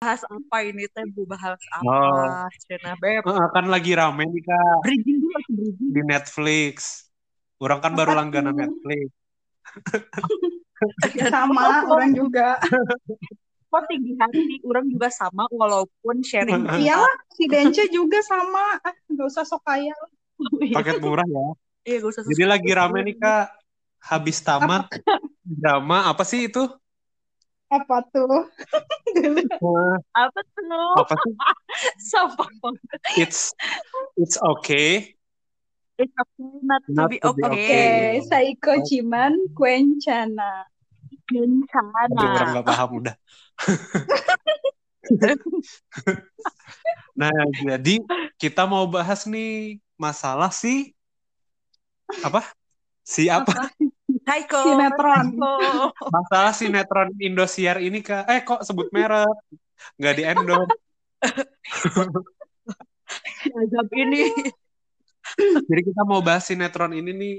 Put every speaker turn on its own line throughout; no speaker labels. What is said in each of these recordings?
bahas apa ini teh bu bahas apa
Oh.
cina beb
Heeh, kan lagi rame nih kak
bridging dulu aku bridging
di Netflix. Orang kan baru langganan? Netflix.
Sama, orang juga.
kok tinggi hati orang juga sama walaupun sharing
Iyalah, si Dence juga sama. Ah, nggak usah sok kaya.
Paket murah ya.
iya gak usah
Jadi lagi rame nih kak. Habis tamat drama apa sih itu?
Apa tuh?
Eh,
apa tuh
apa sih?
sampah
It's it's okay.
it's okay not to
Not
be
to be
okay
Oke, Saiko Ciman Kwencana.
Aduh,
bencana
orang nggak paham udah. nah, jadi kita mau bahas nih masalah si apa? Si apa?
Haiko
Sinetron.
Haiko.
Masalah sinetron Indosiar ini kak. Eh kok sebut merek? Nggak di endorse.
azab ini
Jadi kita mau bahas sinetron ini nih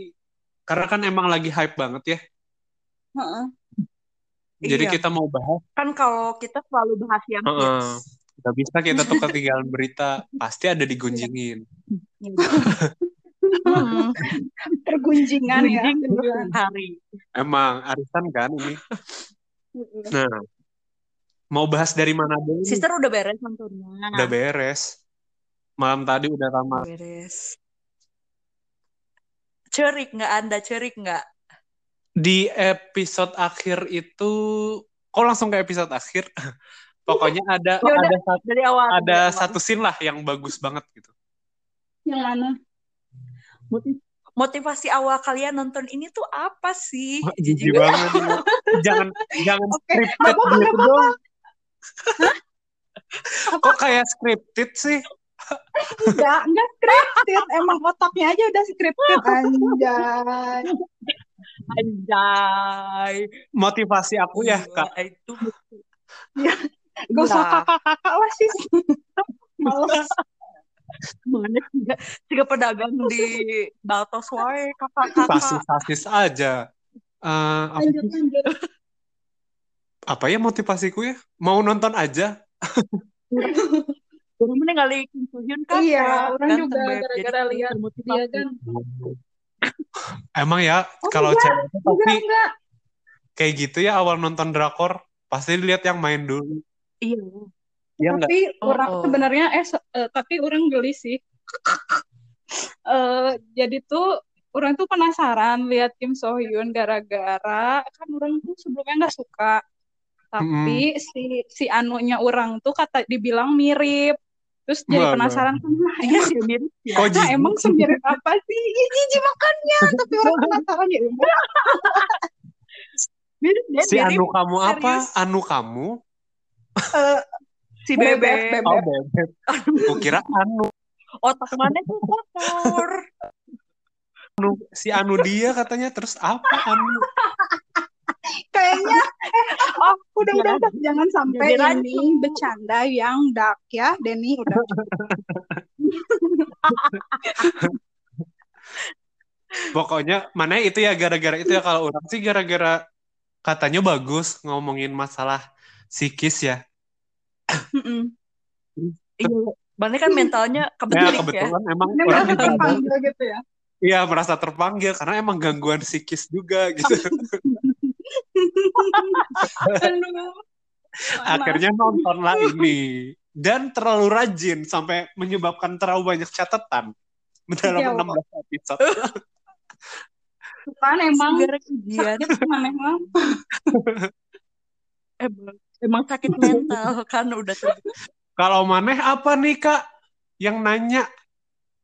karena kan emang lagi hype banget ya.
Heeh.
Jadi
Iya.
kita mau bahas.
kan kalau kita selalu bahas yang
Heeh.
hits
Gak bisa kita tuh ketinggalan berita. Pasti ada digunjingin.
Hmm,
Pergunjingan ya.
hari
Emang arisan kan ini. Nah, mau bahas dari mana dulu?
sister udah beres nontonnya
Udah beres. Malam tadi udah tamat.
beres cerik nggak anda cerik nggak
Di episode akhir itu, kok langsung ke episode akhir? Pokoknya ada
Ya udah.
ada satu,
dari awal
ada
dari awal.
satu scene lah yang bagus banget gitu.
Yang mana?
Motiv- motivasi awal kalian nonton ini tuh apa sih
Jijik
Jijik
banget. jangan jangan
Oke,
scripted
apa-apa,
gitu
apa-apa.
dong. Kok kayak scripted sih?
Enggak, enggak scripted. Emang otaknya aja udah scripted. Anjay.
anjay
Motivasi aku ya, Kak.
itu
Gak usah kakak-kakak lah sih. Males.
Mana juga tiga pedagang di Baltos wae kakak-kakak
Sasis-sasis aja. Eh, apa,
Lanjut, lanjut.
apa ya motivasiku ya? Mau nonton aja.
Jadi mending kali Kim Soo Hyun kan
Iya,
ya,
orang juga gara-gara
Jadi
lihat
termotivasi.
Dia kan.
Emang ya,
Oh,
kalau cewek pasti
enggak.
kayak gitu ya awal nonton drakor. Pasti lihat yang main dulu.
Iya.
Enggak?
Tapi
Oh,
orang
oh.
sebenarnya eh, eh, tapi orang geli sih. Eh jadi tuh orang tuh penasaran lihat Kim So Hyun gara-gara kan orang tuh sebelumnya nggak suka. Tapi si si anunya orang tuh kata dibilang mirip. Terus jadi
Mana?
penasaran kan nah,
Iya sih mirip ya.
Kok
nah, emang semirip apa sih? Ih, Jijik makannya, tapi orang penasaran ya.
Mirip dia
Si
mirip
Anu kamu apa? Anu kamu?
Eh,
si
Bebek,
bebek.
bebek.
Oh, bebek. Kukira Anu.
Otak mana tuh kotor.
Anu. Si Anu dia katanya. Terus apa Anu?
kayaknya
Oh,
udah udah, udah. jangan sampai
Jadi
ini
rancu.
bercanda yang dark ya Denny udah
Pokoknya mana itu ya gara-gara itu ya kalau orang sih gara-gara katanya bagus ngomongin masalah psikis ya.
Mm-mm.
Iya. Mana kan mentalnya
Ya
kebetulan ya.
kebetulan emang
Ini
orang
terpanggil gitu ya
iya merasa terpanggil karena emang gangguan psikis juga gitu. Akhirnya nontonlah ini dan terlalu rajin sampai menyebabkan terlalu banyak catatan dalam
Iya,
16 episode.
kan emang sakit emang
emang, emang sakit mental kan udah
Kalau maneh apa nih Kak yang nanya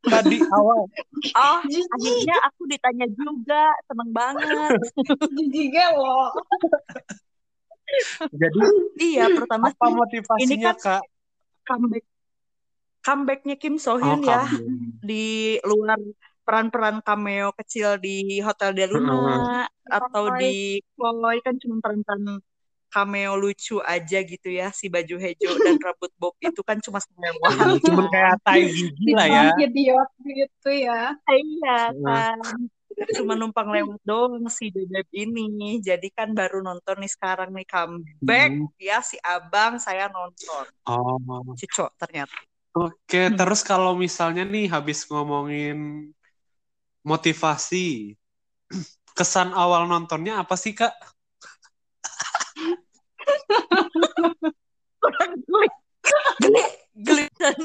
tadi awal?
Oh, akhirnya aku ditanya juga, seneng banget.
jijik loh
Jadi
Iya, pertama
apa motivasinya
kan
Kak?
comeback comebacknya Kim So
Oh,
Hyun ya
kamu.
di luar peran-peran cameo kecil di Hotel Del Luna atau di Chloe kan cuma peran-peran cameo lucu aja gitu ya si baju hijau dan rambut bob itu kan cuma semewah
Cuman kayak tai gigi lah ya.
Idiot gitu ya
iya kan cuma numpang lewat doang si Bebek ini. Jadi kan baru nonton nih sekarang nih comeback
Hmm.
ya si Abang saya nonton.
Oh.
Cucok ternyata.
Oke,
Hmm.
terus kalau misalnya nih habis ngomongin motivasi, kesan awal nontonnya apa sih, Kak?
Orang geli, geli, geli dan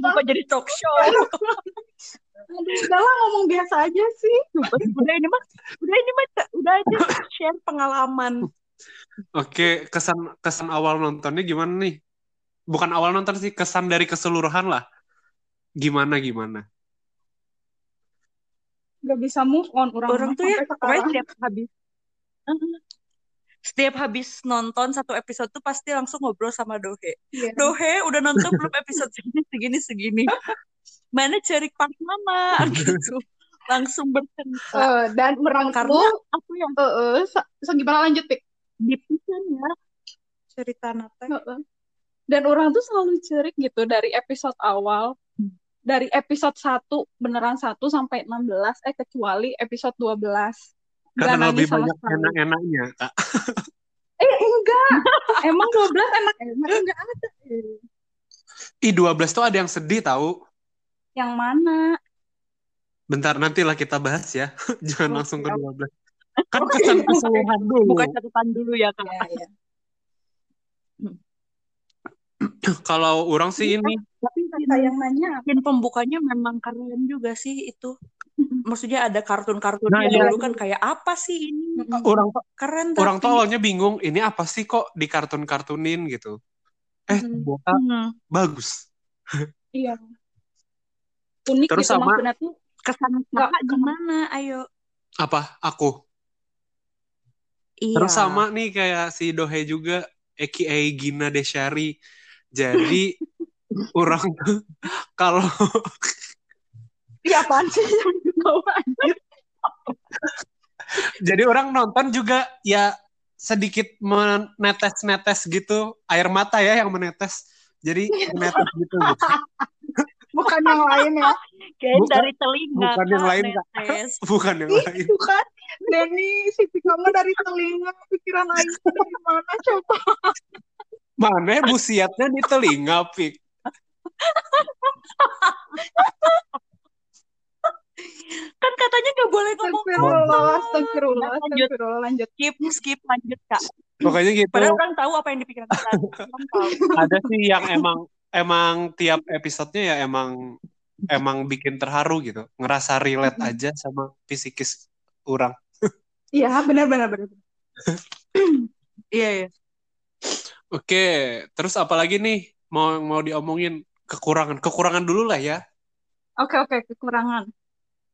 bukan jadi talk show.
Aduh, udah lah ngomong biasa aja sih.
udah ini mah, udah ini mah, udah aja share pengalaman.
Oke, kesan kesan awal nontonnya gimana nih? Bukan awal nonton sih, kesan dari keseluruhan lah. Gimana gimana?
Gak bisa move on orang,
Orang tuh ya,
sampai
pokoknya
sekarang.
setiap habis setiap habis nonton satu episode tuh pasti langsung ngobrol sama Dohe.
Iya.
Dohe udah nonton belum episode segini segini segini. Mana cari part mama gitu. Langsung bercerita.
Eh, dan
Karena
tuh
aku yang
eh, eh, se- se- gimana lanjut pik
dipisan ya cerita Nata.
Heeh. dan orang tuh selalu cerik gitu dari episode awal dari episode 1 beneran 1 sampai 16 eh kecuali episode 12 Gak
Karena lebih banyak enak-enaknya, Kak.
Eh enggak, emang 12 enak-enak enggak ada.
Ih, 12 tuh ada yang sedih tahu.
Yang mana?
Bentar, nantilah kita bahas ya. Jangan
Oke,
langsung ke
oke.
12. Kan kesan keseluruhan dulu.
Bukan catatan dulu ya kak.
Ya, ya.
Kalau orang sih ini,
Tapi
Kata yang nanya
scene pembukanya memang keren juga sih itu. Maksudnya ada kartun-kartunnya
Nah, iya.
dulu kan kayak apa sih ini?
Orang
Keren
orang
tapi.
tuh awalnya bingung, ini apa sih kok di kartun-kartunin gitu. Eh,
Hmm.
Hmm.
bagus.
Iya. Unik
Terus
gitu
sama-
maksudnya tuh
Kesan
Nggak,
kakak gimana? Ayo.
Apa? Aku.
Iya.
Terus sama nih kayak si Dohe juga, aka Gina Desyari. Jadi orang tuh kalau
Iya apaan sih yang tahu anjir.
jadi orang nonton juga ya sedikit menetes-netes gitu air mata ya yang menetes. Jadi menetes gitu. gitu.
Bukan yang lain ya.
Kayak
Bukan-
dari telinga.
bukan yang lain, Kak.
netes.
Bukan yang
Ih,
lain.
bukan. Denny, si Pika mah dari telinga, pikiran lain dari mana coba?
Mana busiatnya di telinga, Pik.
Kan katanya nggak boleh ngomong
Astagfirullah, astagfirullah,
Lanjut.
astagfirullah, lanjut.
Skip, skip, lanjut kak.
Pokoknya gitu.
Padahal orang tahu apa yang tahu.
Ada sih yang emang emang tiap episodenya ya emang emang bikin terharu gitu. Ngerasa relate
Mm-mm.
aja sama fisikis orang.
Iya, benar, benar, benar.
Iya, iya.
Oke, terus apa lagi nih mau mau diomongin kekurangan kekurangan dulu lah ya.
Oke, oke, kekurangan.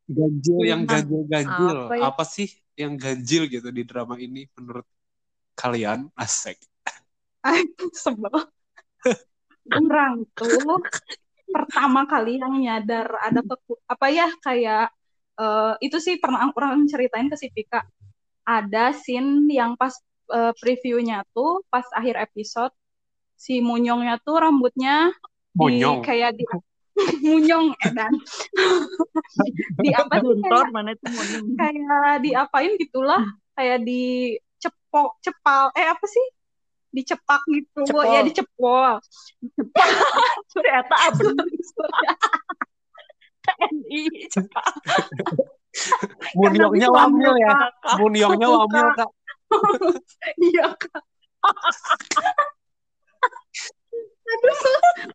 Ganjil yang
Kekurangan
ganjil-ganjil.
apa
Apa,
ya?
sih yang ganjil gitu di drama ini menurut kalian? Asik.
Sebel. Orang tuh pertama kali yang nyadar ada keku apa ya kayak eh, itu sih pernah orang ceritain ke si Pika. Ada scene yang pas eh, previewnya tuh pas akhir episode si Munyongnya tuh rambutnya di
Monyong.
kayak di Munyong edan di apa kayak,
mana itu monyong.
kayak diapain gitulah kayak di cepok cepal eh apa sih dicepak gitu
Cepol.
ya dicepol
Ternyata bener. TNI cepat.
Munyongnya wamil ya. Munyongnya wamil, Kak.
iya kak aduh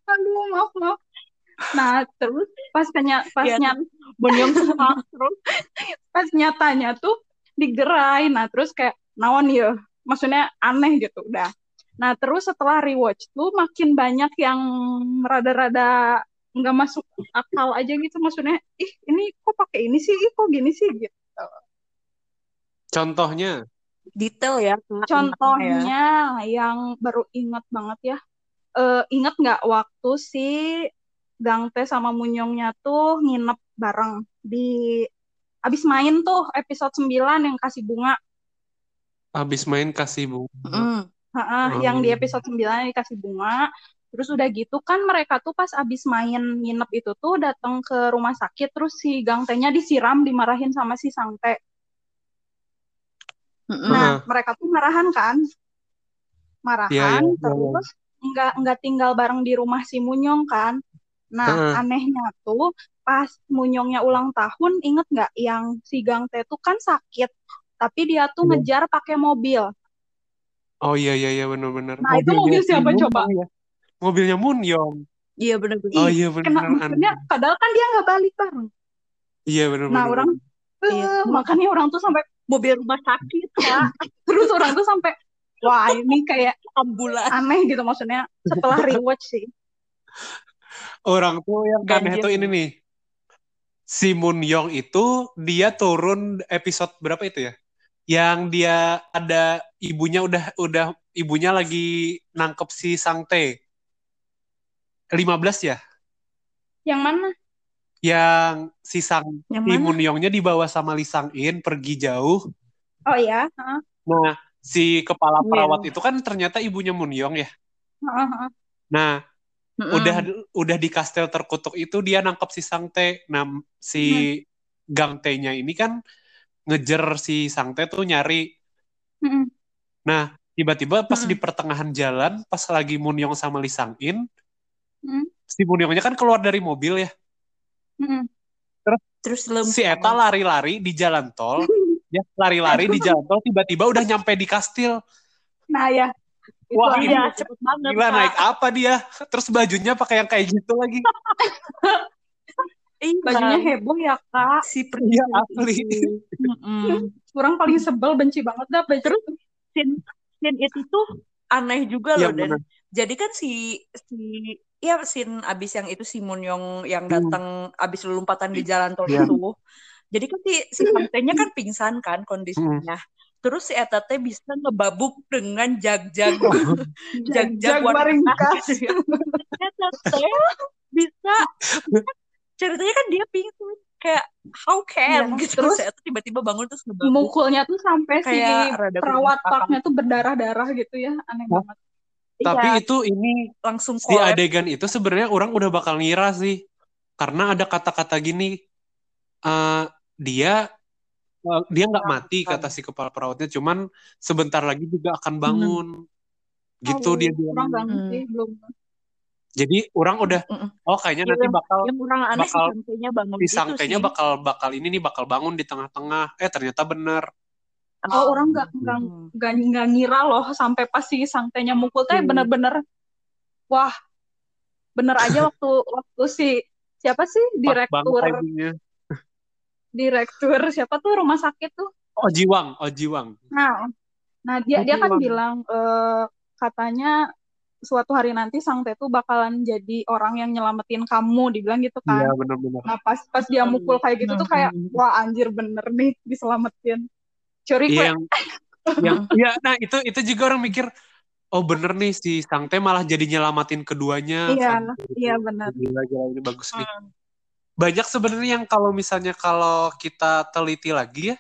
aduh maaf maaf nah terus pas kenya pas
Iya,
nyat
Monyong cepat terus.
pas nyatanya tuh digerai. Nah terus kayak naon ya maksudnya aneh gitu udah. Nah terus setelah rewatch tuh makin banyak yang rada-rada nggak masuk akal aja gitu maksudnya ih ini kok pakai ini sih? Ih kok gini sih? Gitu.
Contohnya,
Detail ya. Kak, enaknya ya.
contohnya yang baru ingat banget ya. Eh ingat nggak waktu si Gangte sama Munyongnya tuh nginep bareng di abis main tuh episode 9 yang kasih bunga
habis main kasih bunga.
Mm.
Heeh,
Hmm.
yang di episode 9 dikasih bunga. Terus udah gitu kan mereka tuh pas abis main nginep itu tuh datang ke rumah sakit terus si Gang T-nya disiram dimarahin sama si Sang. Nah,
Heeh.
mereka tuh marahan kan? Marahan
Iya, iya, iya,
terus nggak nggak tinggal bareng di rumah si Munyong kan? Nah,
Heeh.
anehnya tuh pas Munyongnya ulang tahun, inget nggak yang si Gang T tuh kan sakit, tapi dia tuh
Iya.
ngejar pakai mobil.
Oh iya iya iya benar-benar.
Nah, itu mobil
Mobilnya si
siapa coba?
Ya. Mobilnya Moon Yong.
Iya benar-benar.
Oh iya
kena
benar.
maksudnya padahal kan dia nggak balik bareng.
Iya benar
Nah, orang
Iya.
eh, makanya orang tuh sampai
Mobil rumah sakit kak.
terus orang tuh sampai wah ini kayak
Ambulan.
aneh gitu maksudnya setelah rewatch sih.
Orang tuh yang aneh
Ganjil
tuh ini nih. Si Moon Yong itu dia turun episode berapa itu ya? Yang dia ada ibunya udah udah ibunya lagi nangkep si Sang Tae. 15 ya?
Yang mana?
Yang si Sang
Yang
si? Moon Yongnya dibawa sama Lee Sang In pergi jauh.
Oh ya, heeh.
Nah, si kepala
Iya.
perawat itu kan ternyata ibunya Moon Yong ya.
Heeh, heeh.
Nah,
Mm-mm.
udah udah di kastel terkutuk itu dia nangkep si Sang Tae. Nah, si Gang Tae-nya ini kan ngejer si Sang Tae tuh nyari.
Heeh.
Nah, tiba-tiba pas
Mm-mm.
di pertengahan jalan, pas lagi Moon Yong sama Lee Sang In,
Mm.
si Moon Yongnya kan keluar dari mobil ya.
Heeh.
Terus lem.
Si Eta lari-lari di jalan tol. ya, lari-lari di jalan tol, tiba-tiba udah nyampe di kastil.
Nah ya,
Wah.
Iya cepet banget
Gila,
kak.
naik apa dia? Terus bajunya pakai yang kayak gitu lagi.
Iya.
bajunya heboh ya kak.
Si
Iya,
princess
asli.
itu. Mm-mm.
Orang paling sebel benci banget dah baju.
Terus scene, scene itu tuh aneh juga
Iya,
loh dan
bener.
jadi kan si si ya scene abis yang itu si Moon Yong yang
Hmm.
datang abis lompatan di jalan tol
Iya.
itu jadi kan si si kan pingsan kan kondisinya terus si Eta teh bisa ngebabuk dengan jag-jag jag-jag
Jag
warna
waringkas.
ya. Eta teh bisa ceritanya kan dia pingsan kayak how can
Iya,
gitu
terus
terus Eta tiba-tiba bangun terus ngebabuk
Mukulnya tuh sampai si
kayak rada
perawat parknya tuh berdarah-darah gitu ya, aneh
Hah?
banget.
Tapi
Iya,
itu ini
langsung
si
collab
adegan itu sebenarnya orang udah bakal ngira sih. Karena ada kata-kata gini, eh, dia eh, dia nggak mati
Merasakan.
kata si kepala perawatnya, cuman sebentar lagi juga akan bangun. Gitu
Oh,
dia
orang
bilang.
nggak
Hmm.
belum.
Jadi orang udah, oh kayaknya
Iya,
nanti bakal
yang kurang aneh
bakal
sangkainya bangun
si
itu
sangkainya
sih.
bakal bakal ini nih bakal bangun di tengah-tengah. Eh ternyata bener.
Oh, orang nggak nggak
Hmm.
nggak ngira loh sampai pas si sangtenya mukul teh
Hmm.
bener-bener wah bener aja waktu waktu si siapa sih direktur. Direktur siapa tuh rumah sakit tuh
Oh Jiwang, oh Jiwang.
nah nah dia
Oh,
dia kan
Jiwang.
bilang eh, katanya suatu hari nanti sang teh tuh bakalan jadi orang yang nyelamatin kamu dibilang gitu kan
Iya bener-bener.
nah pas pas dia mukul kayak gitu tuh kayak
Hmm.
wah anjir bener nih diselamatin curi
Iya
kue
yang yang ya nah itu itu juga orang mikir oh bener nih si Sang Teh malah jadi nyelamatin keduanya
iya
kan
iya benar
gila gila ini bagus nih
Hmm.
Banyak sebenarnya yang kalau misalnya kalau kita teliti lagi ya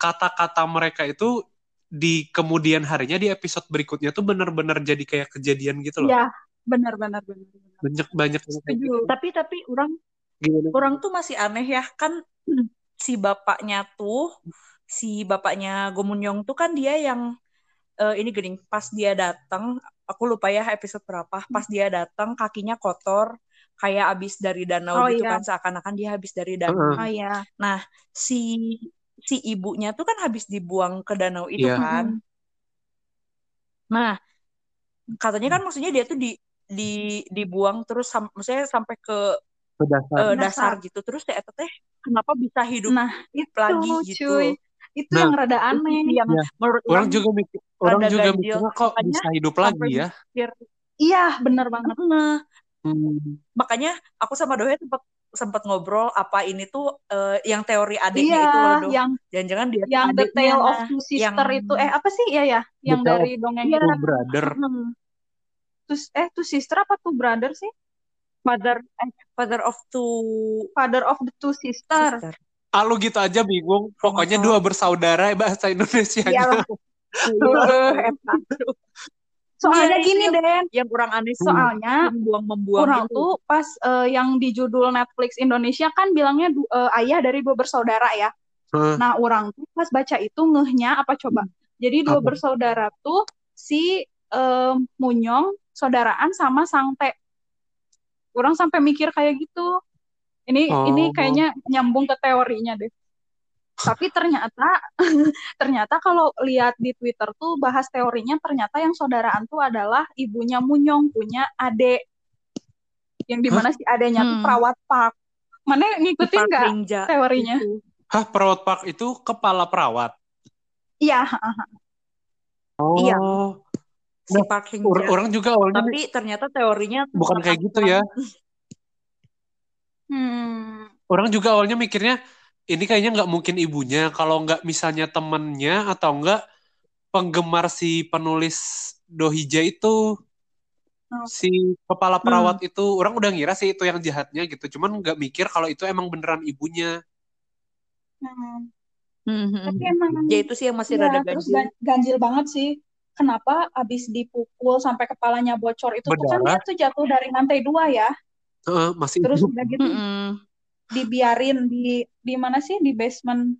kata-kata mereka itu di kemudian harinya di episode berikutnya tuh bener-bener jadi kayak kejadian gitu loh.
Iya, benar benar
banyak banyak gitu
Setuju.
Tapi tapi orang
gimana?
orang tuh masih aneh ya. Kan si bapaknya tuh si bapaknya Gomunyong tuh kan dia yang eh, ini gini pas dia datang aku lupa ya episode berapa pas dia datang kakinya kotor kayak habis dari danau
Oh,
gitu
iya.
kan seakan-akan dia habis dari danau.
Oh iya.
Si si ibunya tuh kan habis dibuang ke danau itu
Iya.
kan. Nah, katanya kan maksudnya dia tuh di di dibuang terus sam- maksudnya sampai ke
ke dasar
eh,
Dasar.
dasar gitu. Terus ya teh kenapa bisa hidup
Nah, itu
lagi gitu.
cuy. Itu
Nah,
yang rada aneh.
yang
Iya.
menurut
orang juga mikir orang
rada
juga mikirnya kok bisa hidup lagi ya
mikir,
Iya, bener banget.
"Heeh."
Hmm.
makanya aku sama Dohe sempat sempat ngobrol apa ini tuh eh, yang teori adiknya
Iya,
itu loh, Doh.
yang
Jangan-jangan dia tuh
yang The Tale of Two Sister
yang
itu eh apa sih? Iya ya, yang
The
dari dongeng
Iya.
itu.
Two brother.
Terus eh Two Sister apa Two Brother sih?
father eh, father of two
Father of the Two Sister.
sister.
ah lu gitu aja bingung pokoknya
salah.
dua bersaudara bahasa Indonesia
Iyalah. Soalnya
Iya,
gini
itu
Den
yang kurang aneh sih
soalnya
membuang-membuang
orang
gitu.
tuh pas eh, yang di judul Netflix Indonesia kan bilangnya eh, ayah dari dua bersaudara ya
Hah,
Nah, orang tuh pas baca itu ngehnya apa coba? Jadi dua
Apa?
bersaudara tuh si em, Munyong saudaraan sama Sangte. Orang sampai mikir kayak gitu. Ini ini
Oh.
kayaknya nyambung ke teorinya deh. Tapi ternyata ternyata kalau lihat di Twitter tuh bahas teorinya ternyata yang saudaraan tuh adalah ibunya Munyong punya adik. Yang di mana si adeknya tuh
Hmm.
perawat park. Mana ngikutin nggak teorinya?
itu.
Hah, perawat park itu kepala perawat.
Iya,
Iya.
Oh,
Si
Nah,
Park Hing
or-
Ja.
orang juga awalnya
Tapi ternyata teorinya
bukan kayak gitu ya.
Hmm.
Orang juga awalnya mikirnya ini kayaknya nggak mungkin ibunya kalau nggak misalnya temennya atau nggak penggemar si penulis Dohija itu
Oh.
si kepala perawat itu orang udah ngira sih itu yang jahatnya gitu cuman nggak mikir kalau itu emang beneran ibunya
Hmm.
Hmm,
Tapi
hmm.
emang
Ya itu sih yang masih
ya
rada
terus
ganjil.
gan- ganjil banget sih. Kenapa abis dipukul sampai kepalanya bocor itu tuh kan dia tuh jatuh dari lantai dua ya.
Heeh, masih
Terus
hidup
udah gitu
Mm-mm.
Dibiarin di di mana sih di basement.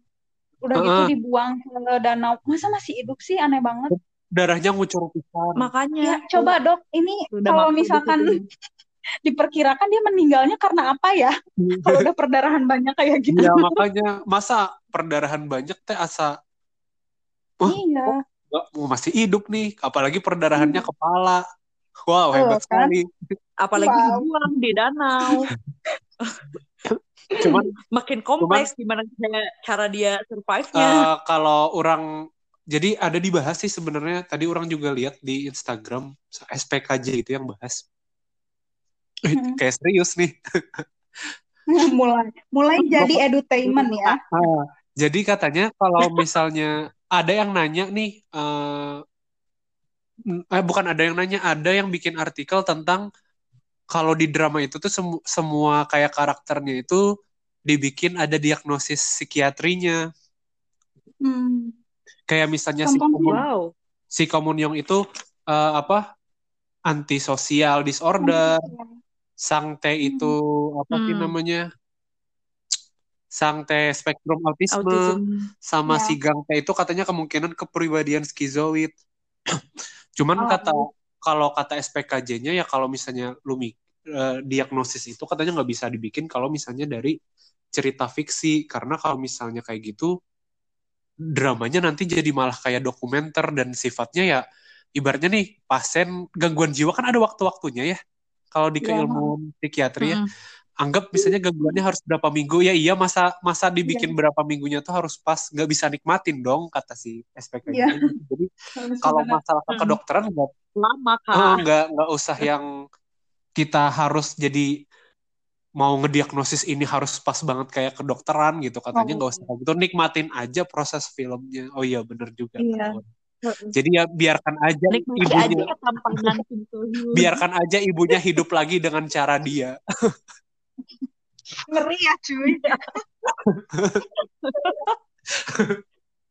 Udah gitu
Heeh,
dibuang ke danau. Masa masih hidup sih aneh banget.
darahnya ngucur pisan
Ya
Makanya
coba dok ini
udah
kalau misalkan
gitu.
diperkirakan dia meninggalnya karena apa ya? Kalau udah perdarahan banyak kayak gitu.
Iya makanya masa perdarahan banyak teh asa wah
Iya.
nggak mau masih hidup nih apalagi perdarahannya
Hmm.
kepala wow hebat
kan.
sekali
Apalagi
Wow.
dibuang di danau.
cuman
Makin
cuman
kompleks gimana cara- cara dia survive-nya.
eh, kalau orang jadi ada dibahas sih sebenarnya tadi orang juga lihat di Instagram SPKJ itu yang bahas Eh,
Hmm.
kayak serius nih
mulai mulai jadi edutainment ya.
Ah, jadi katanya kalau misalnya ada yang nanya nih eh, eh, bukan ada yang nanya ada yang bikin artikel tentang kalau di drama itu tuh semu- semua kayak karakternya itu dibikin ada diagnosis psikiatrinya
Hmm.
kayak misalnya si
Contohnya
Komun
Wow.
si Komunyong itu eh, apa antisosial disorder Sang T itu apa sih
Hmm.
namanya Sang T spektrum autisme
Autism.
sama
Ya.
si Gang T itu katanya kemungkinan kepribadian skizoid cuman
Oh,
kata
iya.
Kalau kata SPKJ-nya ya kalau misalnya lu eh, diagnosis itu katanya nggak bisa dibikin kalau misalnya dari cerita fiksi karena kalau misalnya kayak gitu dramanya nanti jadi malah kayak dokumenter dan sifatnya ya ibaratnya nih pasien gangguan jiwa kan ada waktu-waktunya ya kalau di
Iya.
keilmuan psikiatri ya. Anggap misalnya gangguannya harus berapa minggu ya iya masa masa dibikin berapa minggunya tuh harus pas nggak bisa nikmatin dong kata si SPKJ
Iya.
jadi kalau masalah
Mm.
kedokteran nggak
Lama kah?
nggak nggak usah yang kita harus jadi mau ngediagnosis ini harus pas banget kayak kedokteran gitu katanya nggak usah
Oh.
kayak gitu nikmatin aja proses filmnya oh iya bener juga
Iya.
jadi ya biarkan aja
Nikmati aja
ibunya
Hyun.
biarkan aja ibunya hidup lagi dengan cara dia
Ngeri ya cuy.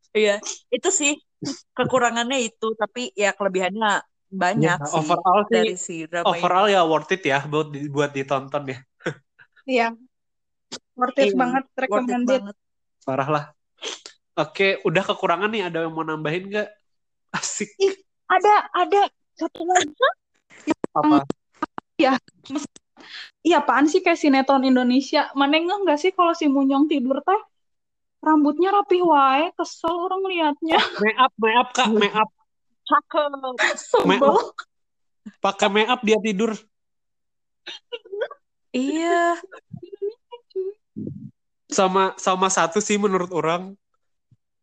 Iya, itu sih kekurangannya itu, tapi ya kelebihannya banyak
Ya,
sih
overall sih
dari si ini.
overall ya worth it ya buat buat ditonton ya
Iya. Worth it
Iya,
banget,
worth it
recommended.
banget.
parah lah oke udah kekurangan nih ada yang mau nambahin nggak asik
Ih, ada ada satu lagi.
apa
Ya, iya apaan sih kayak sinetron Indonesia? Mana ngeh nggak sih kalau si Munyong tidur teh rambutnya rapih wae, kesel orang liatnya.
make up make up kak make up
Cakep.
Sebel.
pakai make up dia tidur
Iya,
sama sama satu sih menurut orang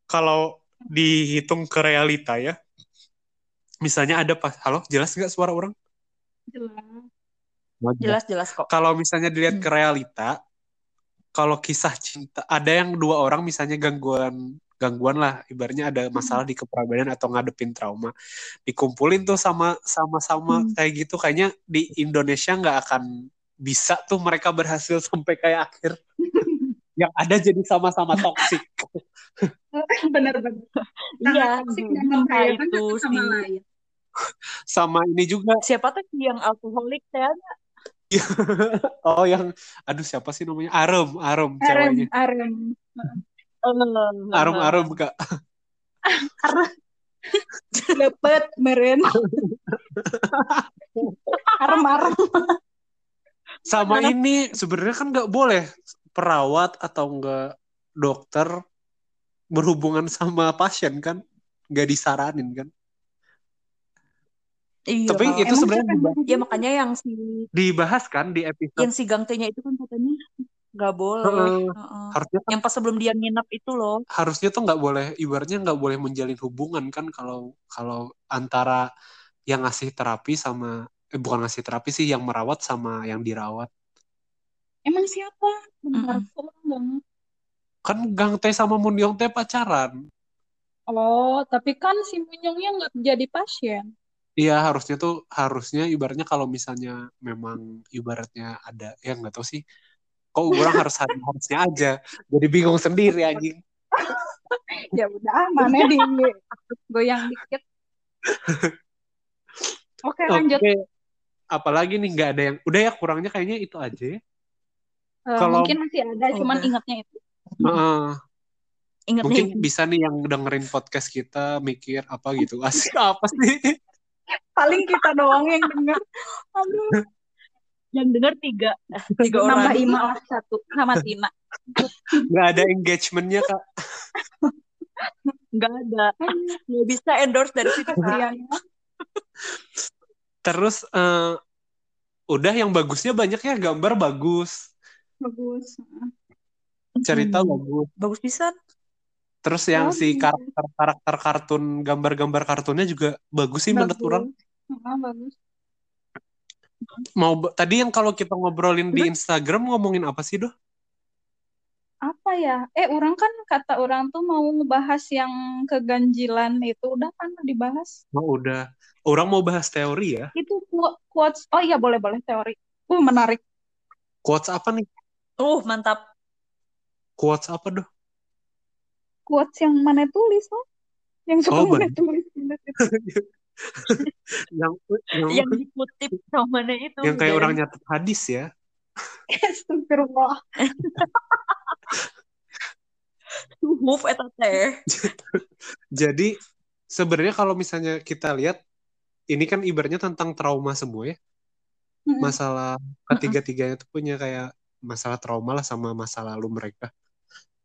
kalau dihitung ke realita ya misalnya ada pas halo jelas nggak suara orang
Jelas.
Jelas-jelas kok.
kalau misalnya dilihat
Hmm.
ke realita kalau kisah cinta ada yang dua orang misalnya gangguan gangguan lah ibaratnya ada masalah di kepribadian atau ngadepin trauma dikumpulin tuh sama sama-sama
Hmm.
kayak gitu kayaknya di Indonesia nggak akan bisa tuh mereka berhasil sampai kayak akhir yang ada jadi sama-sama toksik
Bener-bener.
Iya,
toksik dan
itu
satu sama lain.
sama ini juga
Siapa tuh yang alkoholik ya?
oh yang aduh siapa sih namanya? Arum Arum
Arem,
ceweknya.
Arem.
Arum. Arum kak.
Lepet, meren. Arem-arem.
sama ini sebenarnya kan nggak boleh perawat atau enggak dokter berhubungan sama pasien kan? Nggak disaranin kan
Iya.
Tapi itu
Emang
sebenarnya dibahas,
ya makanya yang si
dibahas kan di episode
yang si Gangtenya itu kan katanya nggak boleh.
Heeh.
Heeh.
harusnya kan
Yang pas sebelum dia nginep itu loh.
harusnya tuh nggak boleh ibaratnya nggak boleh menjalin hubungan kan kalau kalau antara yang ngasih terapi sama eh, bukan ngasih terapi sih yang merawat sama yang dirawat
Emang siapa? Ngerti.
kan Gang Teh sama Mundiong Teh pacaran
Oh, tapi kan si Munyongnya nggak jadi pasien.
Iya harusnya tuh harusnya ibaratnya kalau misalnya memang ibaratnya ada ya nggak tahu sih kok orang harus harusnya aja jadi bingung sendiri anjing
Ya udah, mana di goyang dikit. Oke, lanjut.
Oke apalagi nih nggak ada yang udah ya kurangnya kayaknya itu aja.
Eh,
kalau-
mungkin masih ada, cuman
Udah.
ingatnya itu.
Heeh.
Ingat
mungkin
nih,
bisa nih yang dengerin podcast kita mikir apa gitu asik apa sih
Paling kita doang yang denger. Aduh,
yang denger tiga, tiga orang.
nambah Ima lah satu sama Tina.
nggak ada engagementnya kak
Nggak ada. Nggak bisa endorse dari situ.
Terus eh, udah yang bagusnya banyak ya gambar bagus
Bagus.
cerita
Hmm.
bagus
Bagus bisa.
terus yang si
Bagus.
karakter karakter kartun gambar-gambar kartunnya juga bagus sih menurut
Bagus.
orang
Ah, bagus.
mau tadi yang kalau kita ngobrolin di Instagram ngomongin apa sih doh
Apa ya? Eh, orang kan kata orang tuh mau ngebahas yang keganjilan itu. Udah kan dibahas.
oh udah orang mau bahas teori ya
Itu qu- quotes. Oh iya, boleh-boleh teori. Uh, menarik.
quotes apa nih
Uh, mantap.
quotes apa doh
Quotes yang mana tulis loh. Yang suka
Oh,
mana tulis. Itu.
yang yang,
Yang dikutip sama mana itu.
yang kayak orang nyatet hadis ya
Astagfirullah.
move eta teh.
Jadi sebenarnya kalau misalnya kita lihat ini kan ibaratnya tentang trauma semua ya. Masalah ketiga-tiganya tuh punya kayak masalah trauma lah sama masa lalu mereka.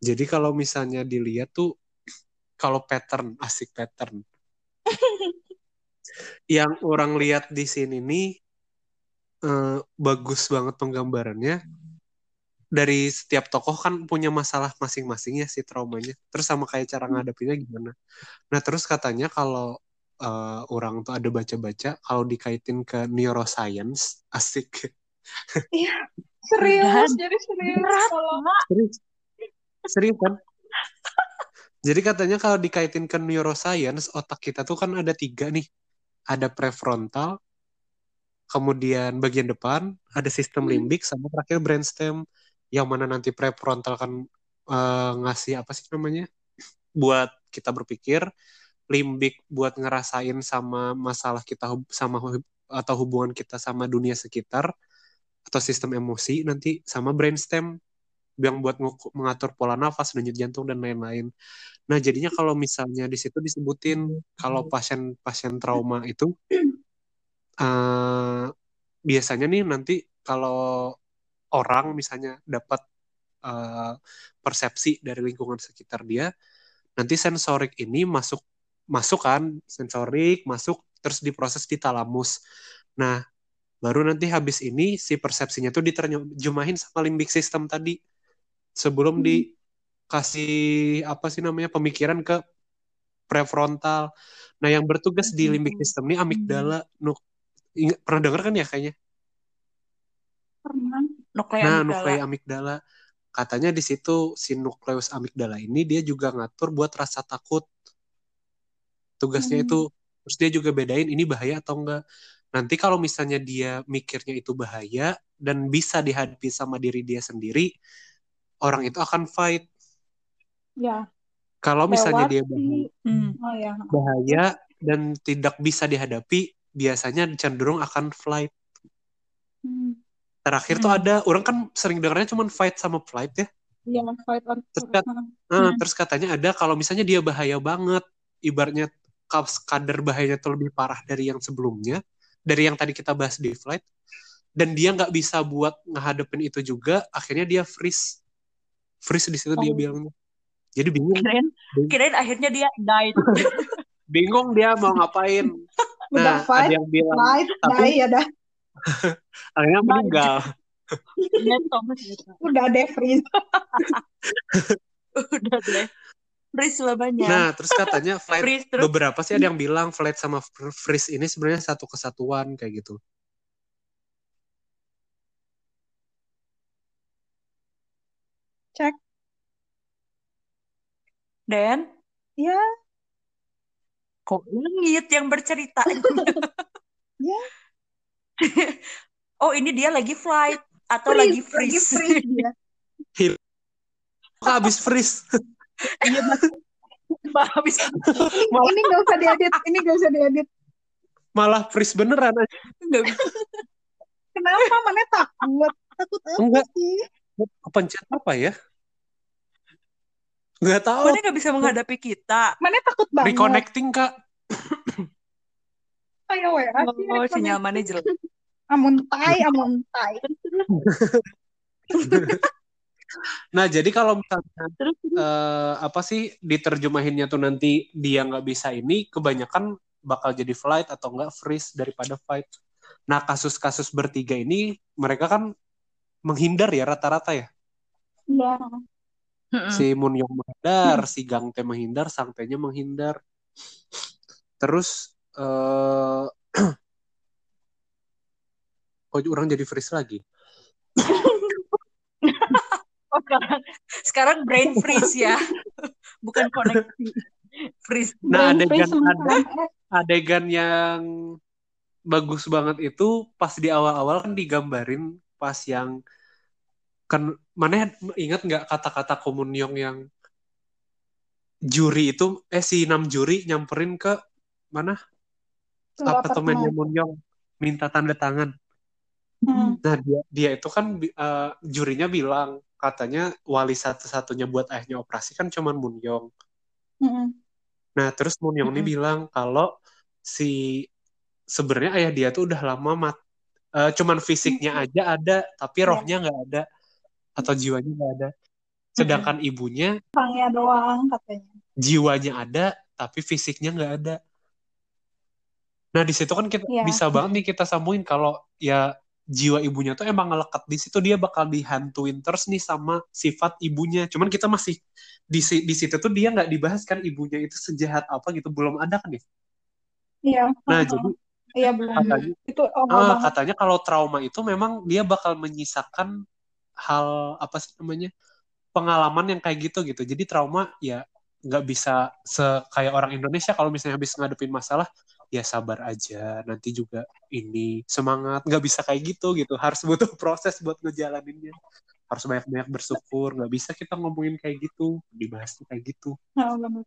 Jadi kalau misalnya dilihat tuh kalau pattern asik pattern. Yang orang lihat di sini nih eh, bagus banget penggambarannya. Dari setiap tokoh kan punya masalah masing-masing ya si traumanya. Terus sama kayak cara ngadepinnya gimana. Nah, terus katanya kalau eh, orang tuh ada baca-baca kalau dikaitin ke neuroscience, asik.
Serius,
Dan-
jadi serius. Kalau.
Serius. Serius kan? Jadi katanya kalau dikaitin ke neuroscience, otak kita tuh kan ada tiga nih. Ada prefrontal, kemudian bagian depan, ada sistem
Hmm.
limbik, sama terakhir brainstem. Yang mana nanti prefrontal kan eh, ngasih apa sih namanya? Buat kita berpikir, limbik buat ngerasain sama masalah kita hub- sama hub- atau hubungan kita sama dunia sekitar atau sistem emosi nanti sama brainstem yang buat mengatur pola nafas, denyut jantung dan lain-lain. Nah, jadinya kalau misalnya di situ disebutin kalau pasien-pasien trauma itu eh biasanya nih nanti kalau orang misalnya dapat eh, persepsi dari lingkungan sekitar dia, nanti sensorik ini masuk masuk kan, sensorik masuk terus diproses di talamus. Nah, baru nanti habis ini si persepsinya tuh diterjemahin sama limbik system tadi sebelum
Hmm.
Dikasih apa sih namanya pemikiran ke prefrontal. Nah, yang bertugas di limbik
Hmm.
system ini amigdala. Nuk, ingat, pernah denger kan ya kayaknya?
pernah.
Nuklei
Nah,
amigdala.
nuklei amigdala. Katanya di situ si nukleus amigdala ini dia juga ngatur buat rasa takut. Tugasnya
Hmm.
itu terus dia juga bedain ini bahaya atau enggak. Nanti kalau misalnya dia mikirnya itu bahaya dan bisa dihadapi sama diri dia sendiri, orang itu akan fight.
Ya,
Kalau misalnya
lewat
dia bahaya,
Hmm.
Oh ya.
bahaya dan tidak bisa dihadapi biasanya cenderung akan flight
Hmm.
terakhir tuh
Hmm.
ada orang kan sering dengarnya cuman fight sama flight ya
Iya, fight
Terus kan-
Hmm. Hmm.
terus katanya ada kalau misalnya dia bahaya banget, ibaratnya kadar bahayanya tuh lebih parah dari yang sebelumnya, dari yang tadi kita bahas di flight, dan dia nggak bisa buat ngehadapin itu juga, akhirnya dia freeze. Freeze di situ dia
Oh.
bilangnya. Jadi bingung,
Kirain, kirain akhirnya dia died.
bingung dia mau ngapain.
Udah
Nah,
fight,
ada yang bilang
Fight,
Tapi-
die ya dah.
akhirnya meninggal.
Udah deh freeze.
Udah deh. Freeze selamanya.
Nah, terus katanya flight
Freeze terus.
beberapa sih ada yang bilang flight sama fr- freeze ini sebenarnya satu kesatuan kayak gitu.
Cek.
Dan
Ya,
kok langit yang bercerita.
Ya.
oh ini dia lagi flight atau
freeze,
lagi
lagi
freeze.
freeze dia.
Kok habis freeze?
Iya. Habis
Ini, ini gak usah diedit, ini gak usah diedit.
Malah freeze beneran aja.
nggak bisa.
Kenapa? Mana takut? Takut apa
Enggak.
sih?
kepencet apa ya? Nggak tahu.
Mana nggak bisa menghadapi kita.
Mana takut banget?
Reconnecting kak.
Kayak.
Oh,
reconnect.
sinyal mana jelek.
Amun tai, amun tai.
Nah jadi kalau misalnya
Terus
eh, apa sih diterjemahinnya tuh nanti dia nggak bisa ini, kebanyakan bakal jadi flight atau enggak freeze daripada fight. Nah kasus-kasus bertiga ini mereka kan menghindar ya rata-rata ya.
Iya.
Mm-mm.
Si Munyong menghindar, si Gang Tae menghindar, Sang Tae-nya menghindar. Terus eh kok orang jadi freeze lagi?
Oh, sekarang, sekarang brain freeze ya. Bukan koneksi. Freeze.
Nah,
Brain
adegan ada adegan yang bagus banget itu pas di awal-awal kan digambarin pas yang kan mana ingat nggak kata-kata Komunyong yang juri itu eh si enam juri nyamperin ke mana apartemennya
apartemen.
Munyong minta tanda tangan.
Hmm.
Nah dia dia itu kan eh, jurinya bilang katanya wali satu-satunya buat ayahnya operasi kan cuman Munyong.
Hmm.
Nah, terus Moon Young ini bilang kalau si sebenarnya ayah dia tuh udah lama mat, eh, cuman fisiknya aja ada, tapi
Iya.
rohnya nggak ada atau jiwanya nggak ada. Sedangkan ibunya
Orangnya doang katanya.
jiwanya ada, tapi fisiknya nggak ada. Nah, di situ kan kita
Iya.
bisa banget nih kita sambungin kalau ya jiwa ibunya tuh emang ngelekat di situ dia bakal dihantuin terus nih sama sifat ibunya. Cuman kita masih di di situ tuh dia nggak dibahas kan ibunya itu sejahat apa gitu belum ada kan ya.
Iya.
Nah,
Hmm.
jadi
Iya belum.
katanya
Itu awal
Ah,
banget.
katanya kalau trauma itu memang dia bakal menyisakan hal apa sih namanya pengalaman yang kayak gitu gitu. Jadi trauma ya nggak bisa se kayak orang Indonesia kalau misalnya habis ngadepin masalah ya sabar aja. Nanti juga ini semangat. Nggak bisa kayak gitu gitu. Harus butuh proses buat ngejalaninnya. Harus banyak-banyak bersyukur. Nggak bisa kita ngomongin kayak gitu dibahasnya kayak gitu.
Banget.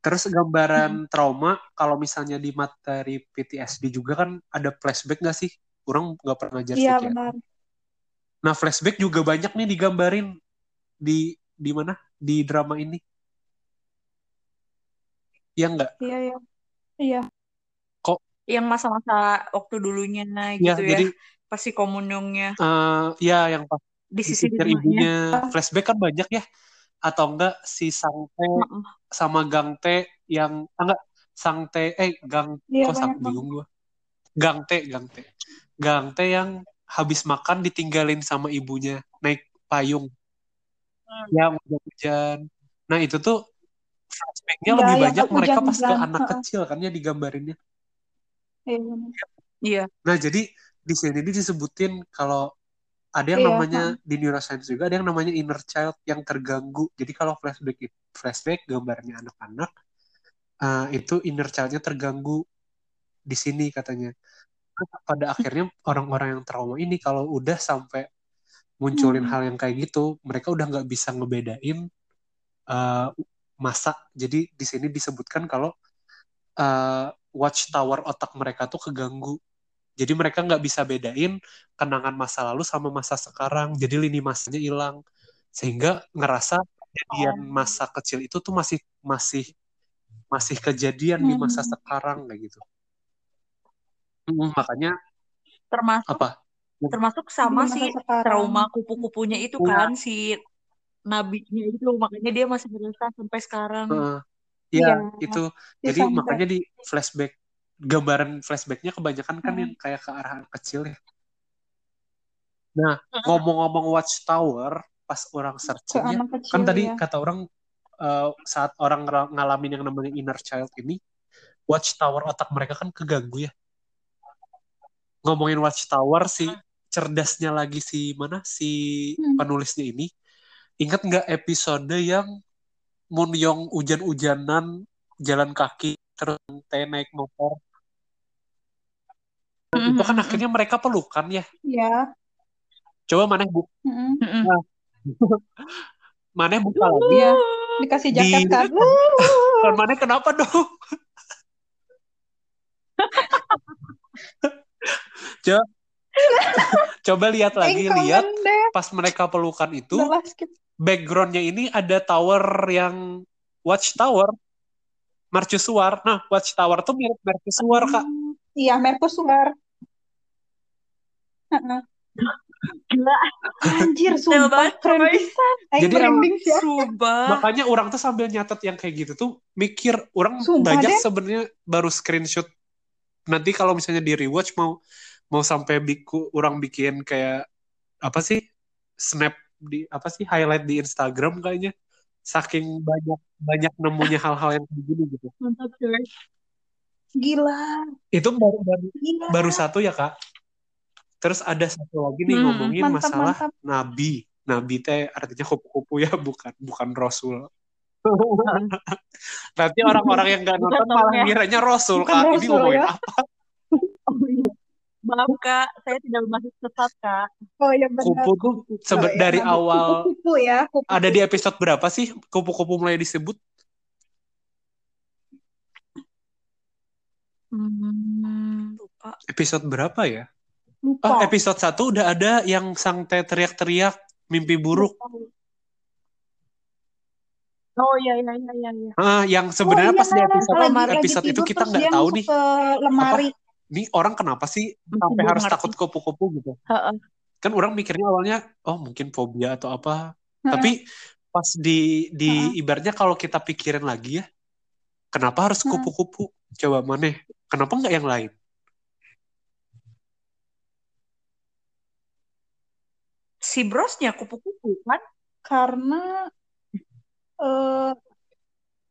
terus gambaran trauma kalau misalnya di materi PTSD juga kan ada flashback nggak sih? Orang nggak pernah ngajar
Iya
ya. Nah flashback juga banyak nih digambarin. Di di mana? Di drama ini. Ya nggak?
Iya iya. Iya.
Yang masa-masa waktu dulunya
ya
gitu ya.
jadi
Pasti komunyongnya.
eh, ya yang pas
Di sisi
ibunya. Flashback kan banyak ya. Atau enggak si Sangte
Heeh.
sama Gangte yang ah, enggak. Sangte eh Gang
Iya
kok sang bingung gua. Gangte Gangte Gangte yang habis makan ditinggalin sama ibunya naik payung
Hmm.
yang hujan nah itu tuh flashbacknya
Iya,
lebih
yang
banyak mereka pas ke
hujan-hujan.
anak kecil kan ya digambarinnya
Iya benar.
Iya.
nah jadi di sini disebutin kalau ada yang
Iya,
namanya di neuroscience juga ada yang namanya inner child yang terganggu jadi kalau flashback flashback gambarnya anak-anak eh, itu inner childnya terganggu di sini katanya pada akhirnya orang-orang yang trauma ini kalau udah sampai munculin
Hmm.
hal yang kayak gitu mereka udah nggak bisa ngebedain eh, masa jadi di sini disebutkan kalau uh, watchtower otak mereka tuh keganggu. Jadi mereka nggak bisa bedain kenangan masa lalu sama masa sekarang. Jadi lini masanya hilang. Sehingga ngerasa kejadian
Oh.
masa kecil itu tuh masih masih masih kejadian di masa
Hmm.
sekarang kayak gitu. Mm, makanya
termasuk
apa?
termasuk sama
masa
si
sekarang.
trauma kupu-kupunya itu
Iya.
kan si nabinya itu makanya dia masih berasa sampai sekarang.
Heeh.
Iya.
ya itu. Jadi
sampai-
makanya di flashback gambaran flashbacknya kebanyakan kan
Hmm.
yang kayak ke arah kecil ya. Nah, ngomong-ngomong Watchtower, pas orang
ke
searching ya,
anak kecil
kan tadi
ya.
kata orang eh, saat orang ngalamin yang namanya inner child ini, Watchtower otak mereka kan keganggu ya. Ngomongin Watchtower si cerdasnya lagi si mana si
Hmm.
penulisnya ini, ingat nggak episode yang Moon Young hujan-hujanan jalan kaki terus teh naik motor Nah, itu kan akhirnya mereka pelukan ya
Iya.
coba mana bu
Mm-mm.
Mm-mm.
mana buka lagi
Iya. Dikasih jaket
Di-
kan.
kan mana kenapa dong coba coba lihat lagi lihat pas mereka pelukan itu backgroundnya ini ada tower yang watchtower mercusuar nah watchtower tuh mirip mercusuar kak
Iya, Mercusuar. Heeh.
Gila,
Anjir, sumpah keren pisan.
Jadi
sih. ya.
Makanya orang tuh sambil nyatet yang kayak gitu tuh mikir orang
Sumpah
banyak sebenarnya baru screenshot nanti kalau misalnya di rewatch mau mau sampai biku orang bikin kayak apa sih snap di apa sih highlight di Instagram kayaknya saking banyak banyak nemunya hal-hal yang kayak gini gitu
Mantap coy.
Gila.
itu baru baru
Gila.
baru satu ya kak terus ada satu lagi nih
Hmm,
ngomongin
mantap,
masalah
mantap.
nabi nabi teh artinya kupu-kupu ya bukan bukan rasul nanti orang-orang yang nggak
Bukan
nonton malah
namanya.
ngiranya rasul
Bukan
kak ini
rasul,
ngomongin
ya.
apa
Oh, iya. Maaf kak, saya tidak bermaksud sesat kak.
Oh iya benar.
kupu tuh sebe-
Oh, iya,
dari
Nabi.
awal
Kupu-kupu ya. Kupu.
ada di episode berapa sih kupu-kupu mulai disebut
Hmm, lupa.
episode berapa ya
Lupa.
ah episode satu udah ada yang sang teh teriak-teriak mimpi buruk
Oh iya iya iya iya. iya.
ah yang sebenarnya
Oh,
pas di
iya,
episode
lagi- lagi
episode itu kita nggak tahu nih
ke lemari.
nih orang kenapa sih
Masih
sampai harus
ngerti.
takut kupu-kupu gitu
Heeh.
kan orang mikirnya awalnya oh mungkin fobia atau apa
Heeh.
tapi pas di di
Heeh.
ibaratnya kalau kita pikirin lagi ya kenapa harus kupu-kupu coba mana kenapa nggak yang lain
Si brosnya kupu-kupu kan?
Karena eh,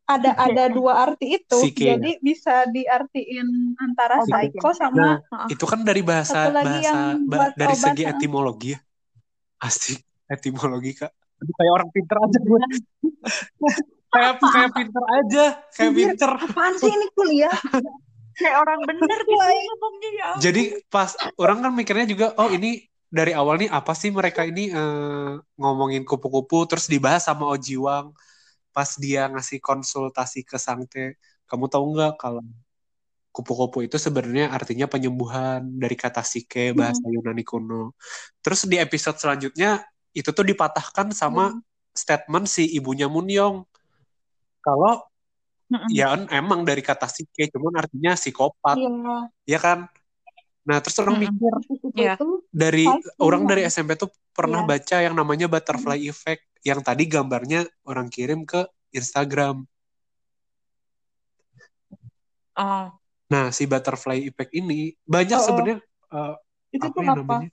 ada ada dua arti itu,
Psike, ya?
jadi bisa diartiin antara
Oh,
psycho sama
Nah,
Heeh.
itu kan dari bahasa bahasa
yang
ba- dari
obat,
segi etimologi ya. Asik etimologi kak. Aduh, kayak orang pinter aja gue. Kayak kayak pinter aja kayak pinter.
apaan sih ini kuliah?
Kayak orang bener gitu ngomongnya ya.
jadi pas orang kan mikirnya juga oh ini dari awal nih apa sih mereka ini eh, ngomongin kupu-kupu terus dibahas sama Ojiwang pas dia ngasih konsultasi ke Sangte kamu tahu nggak kalau kupu-kupu itu sebenarnya artinya penyembuhan dari kata psike bahasa Yunani kuno terus di episode selanjutnya itu tuh dipatahkan sama
Hmm.
statement si ibunya Munyong kalau
Mm-mm.
ya emang dari kata psike cuman artinya psikopat
Iya.
ya kan nah terus orang mikir
Kupu-kupu
Iya.
itu
dari
Pasti
orang
emang.
dari SMP tuh pernah
Iya.
baca yang namanya butterfly effect yang tadi gambarnya orang kirim ke Instagram.
Oh.
Nah, si butterfly effect ini banyak
Oh, oh.
sebenarnya eh,
itu
apa
tuh
ya
apa?
namanya?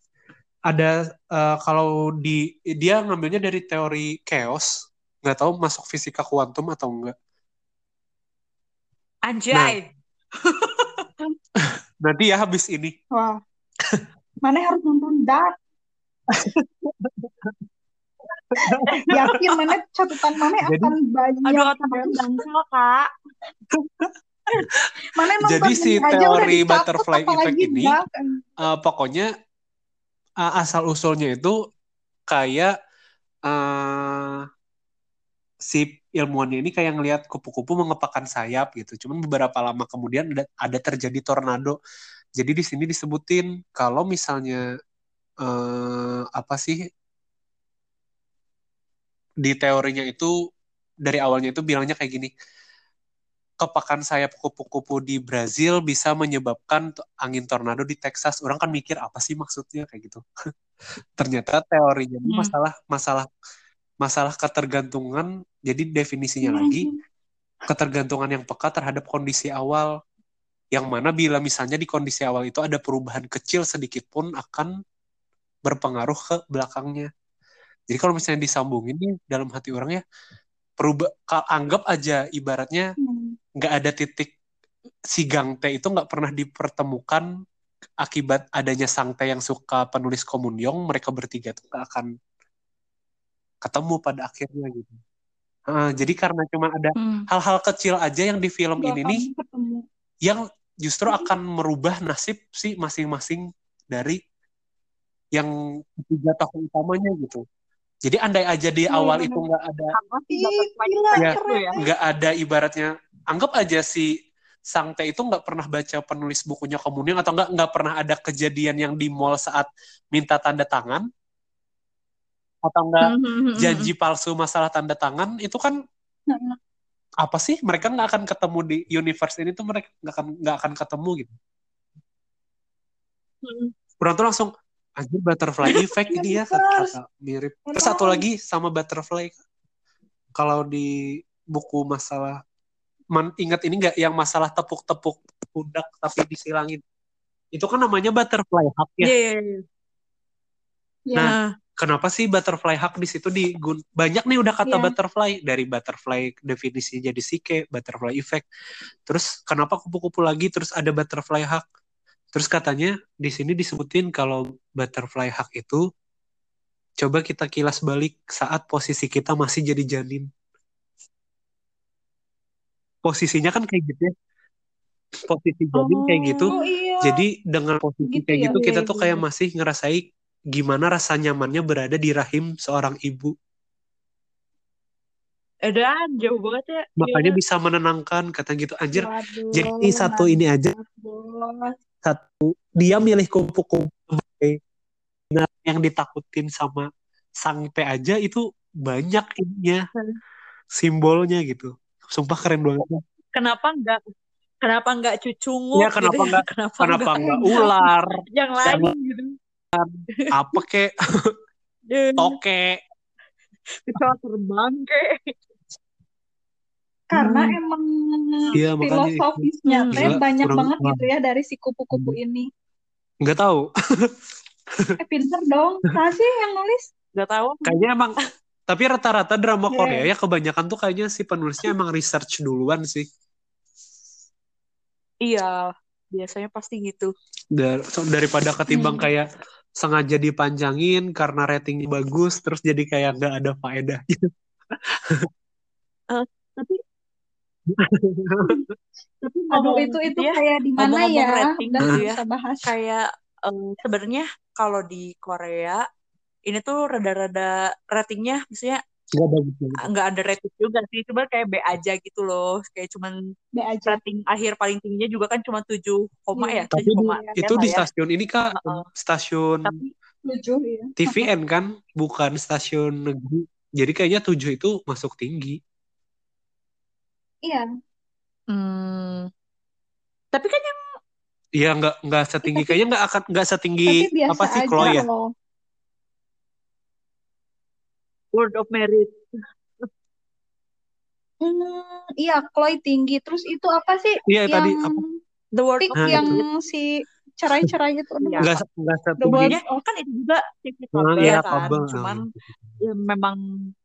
Ada eh, kalau di dia ngambilnya dari teori chaos, nggak tahu masuk fisika kuantum atau enggak.
Anjay.
Nanti ya habis ini.
Wah. Mana harus nonton Dark? Yakin mana catatan mana
Jadi-
akan banyak
Aduh, otak Kak.
Mana
Jadi si teori butterfly effect ini eh, pokoknya eh, asal usulnya itu kayak eh si ilmuwannya ini kayak ngelihat kupu-kupu mengepakkan sayap gitu. Cuman beberapa lama kemudian ada, ada terjadi tornado. Jadi di sini disebutin kalau misalnya eh, apa sih di teorinya itu dari awalnya itu bilangnya kayak gini kepakan sayap kupu-kupu di Brazil bisa menyebabkan angin tornado di Texas. Orang kan mikir apa sih maksudnya kayak gitu. Ternyata teorinya
Hmm.
masalah masalah masalah ketergantungan. Jadi definisinya
Hmm.
lagi ketergantungan yang peka terhadap kondisi awal. Yang mana bila misalnya di kondisi awal itu ada perubahan kecil sedikit pun akan berpengaruh ke belakangnya. Jadi kalau misalnya disambungin nih dalam hati orang ya, perubah anggap aja ibaratnya
Hmm.
nggak ada titik si Gang T itu nggak pernah dipertemukan akibat adanya Sang T yang suka penulis komunyong mereka bertiga tuh nggak akan ketemu pada akhirnya gitu. Ah, jadi karena cuma ada
Hmm.
hal-hal kecil aja yang di film
Nggak
ini nih
ketemu.
yang justru akan merubah nasib si masing-masing dari yang tiga tokoh utamanya gitu. Jadi andai aja di
Iya,
awal
bener.
itu nggak ada Ya.
ya.
nggak ada ibaratnya anggap aja si Sang T itu nggak pernah baca penulis bukunya Komuning atau nggak nggak pernah ada kejadian yang di mall saat minta tanda tangan atau nggak
Hmm, hmm, hmm,
janji palsu masalah tanda tangan itu kan apa sih mereka nggak akan ketemu di universe ini tuh mereka nggak akan nggak akan ketemu gitu
hmm.
Tuh langsung anjir butterfly effect ini ya kata, kata mirip. Terus satu lagi sama butterfly. Kalau di buku masalah man, ingat ini nggak? Yang masalah tepuk-tepuk pundak tapi disilangin. Itu kan namanya butterfly hug ya?
Iya, iya, iya.
Ya.
Nah,
Nah,
kenapa sih butterfly hug di situ digun? Banyak nih udah kata
Iya.
butterfly. Dari butterfly definisi jadi sike butterfly effect. Terus kenapa kupu-kupu lagi? Terus ada butterfly hug terus katanya di sini disebutin kalau butterfly hug itu coba kita kilas balik saat posisi kita masih jadi janin posisinya kan kayak gitu ya posisi janin kayak gitu
Oh iya.
jadi dengan posisi
Gitu
kayak
ya?
gitu kita
Iya,
tuh
iya,
kayak
iya.
masih ngerasai gimana rasa nyamannya berada di rahim seorang ibu.
edan jauh banget ya.
Makanya
Iya.
bisa menenangkan kata gitu anjir.
Waduh,
Jadi ini satu ini aja
Bos.
Satu dia milih kupu-kupu sebagai nah, yang ditakutin sama sang T aja itu banyak ininya
Hmm.
simbolnya gitu. Sumpah keren banget.
Kenapa enggak kenapa enggak cucungut
Iya, kenapa
gitu ya?
enggak-
kenapa,
Kenapa
enggak
enggak ular,
yang lain gitu.
apa kek,
Eh,
toke.
Pesawat terbang kayak.
Karena
Hmm.
emang
Iya, itu.
filosofisnya
Hmm.
teh
Gila,
banyak
kurang-
banget gitu ya dari si kupu-kupu ini.
Nggak tahu.
Eh pinter dong. Nah sih yang nulis.
Enggak tahu.
Kayaknya emang tapi rata-rata drama
Iya.
Korea ya kebanyakan tuh kayaknya si penulisnya emang research duluan sih.
Iya, biasanya pasti gitu.
Dar- daripada ketimbang
Hmm.
kayak sengaja dipanjangin karena ratingnya bagus terus jadi kayak nggak ada faedahnya.
Tapi tapi
Aduh itu itu
ya,
kayak di mana ya?
rating
Udah
gitu ya.
bahas.
kayak em, sebenarnya kalau di Korea ini tuh rada-rada ratingnya maksudnya
Nggak bagus banget.
nggak ada rating juga sih cuma kayak B aja gitu loh kayak cuman
B aja.
rating akhir paling tingginya juga kan cuma 7 koma
Iya.
ya
Tapi
7
di-
koma
itu
sekian
di
ya.
stasiun ini kak
Heeh.
stasiun
tapi
Tujuh ya.
TVN kan bukan stasiun negeri. Jadi kayaknya tujuh itu masuk tinggi.
Iya.
hmm, tapi kan yang
Iya nggak nggak setinggi
Tapi-
kayaknya nggak akan nggak
Tapi
setinggi
biasa
apa sih Chloe ya?
loh.
Word of Merit
Hmm, iya, Chloe tinggi. Terus itu apa sih
Iya tadi
yang
apa?
The Word of
Nah,
yang
Merit
si cerai-cerai? Aduh,
Iya.
Nggak nggak
The
setinggi.
Word
ya
of
kan itu juga
Oh,
kabel
iya,
kan
kabel.
cuman ya, memang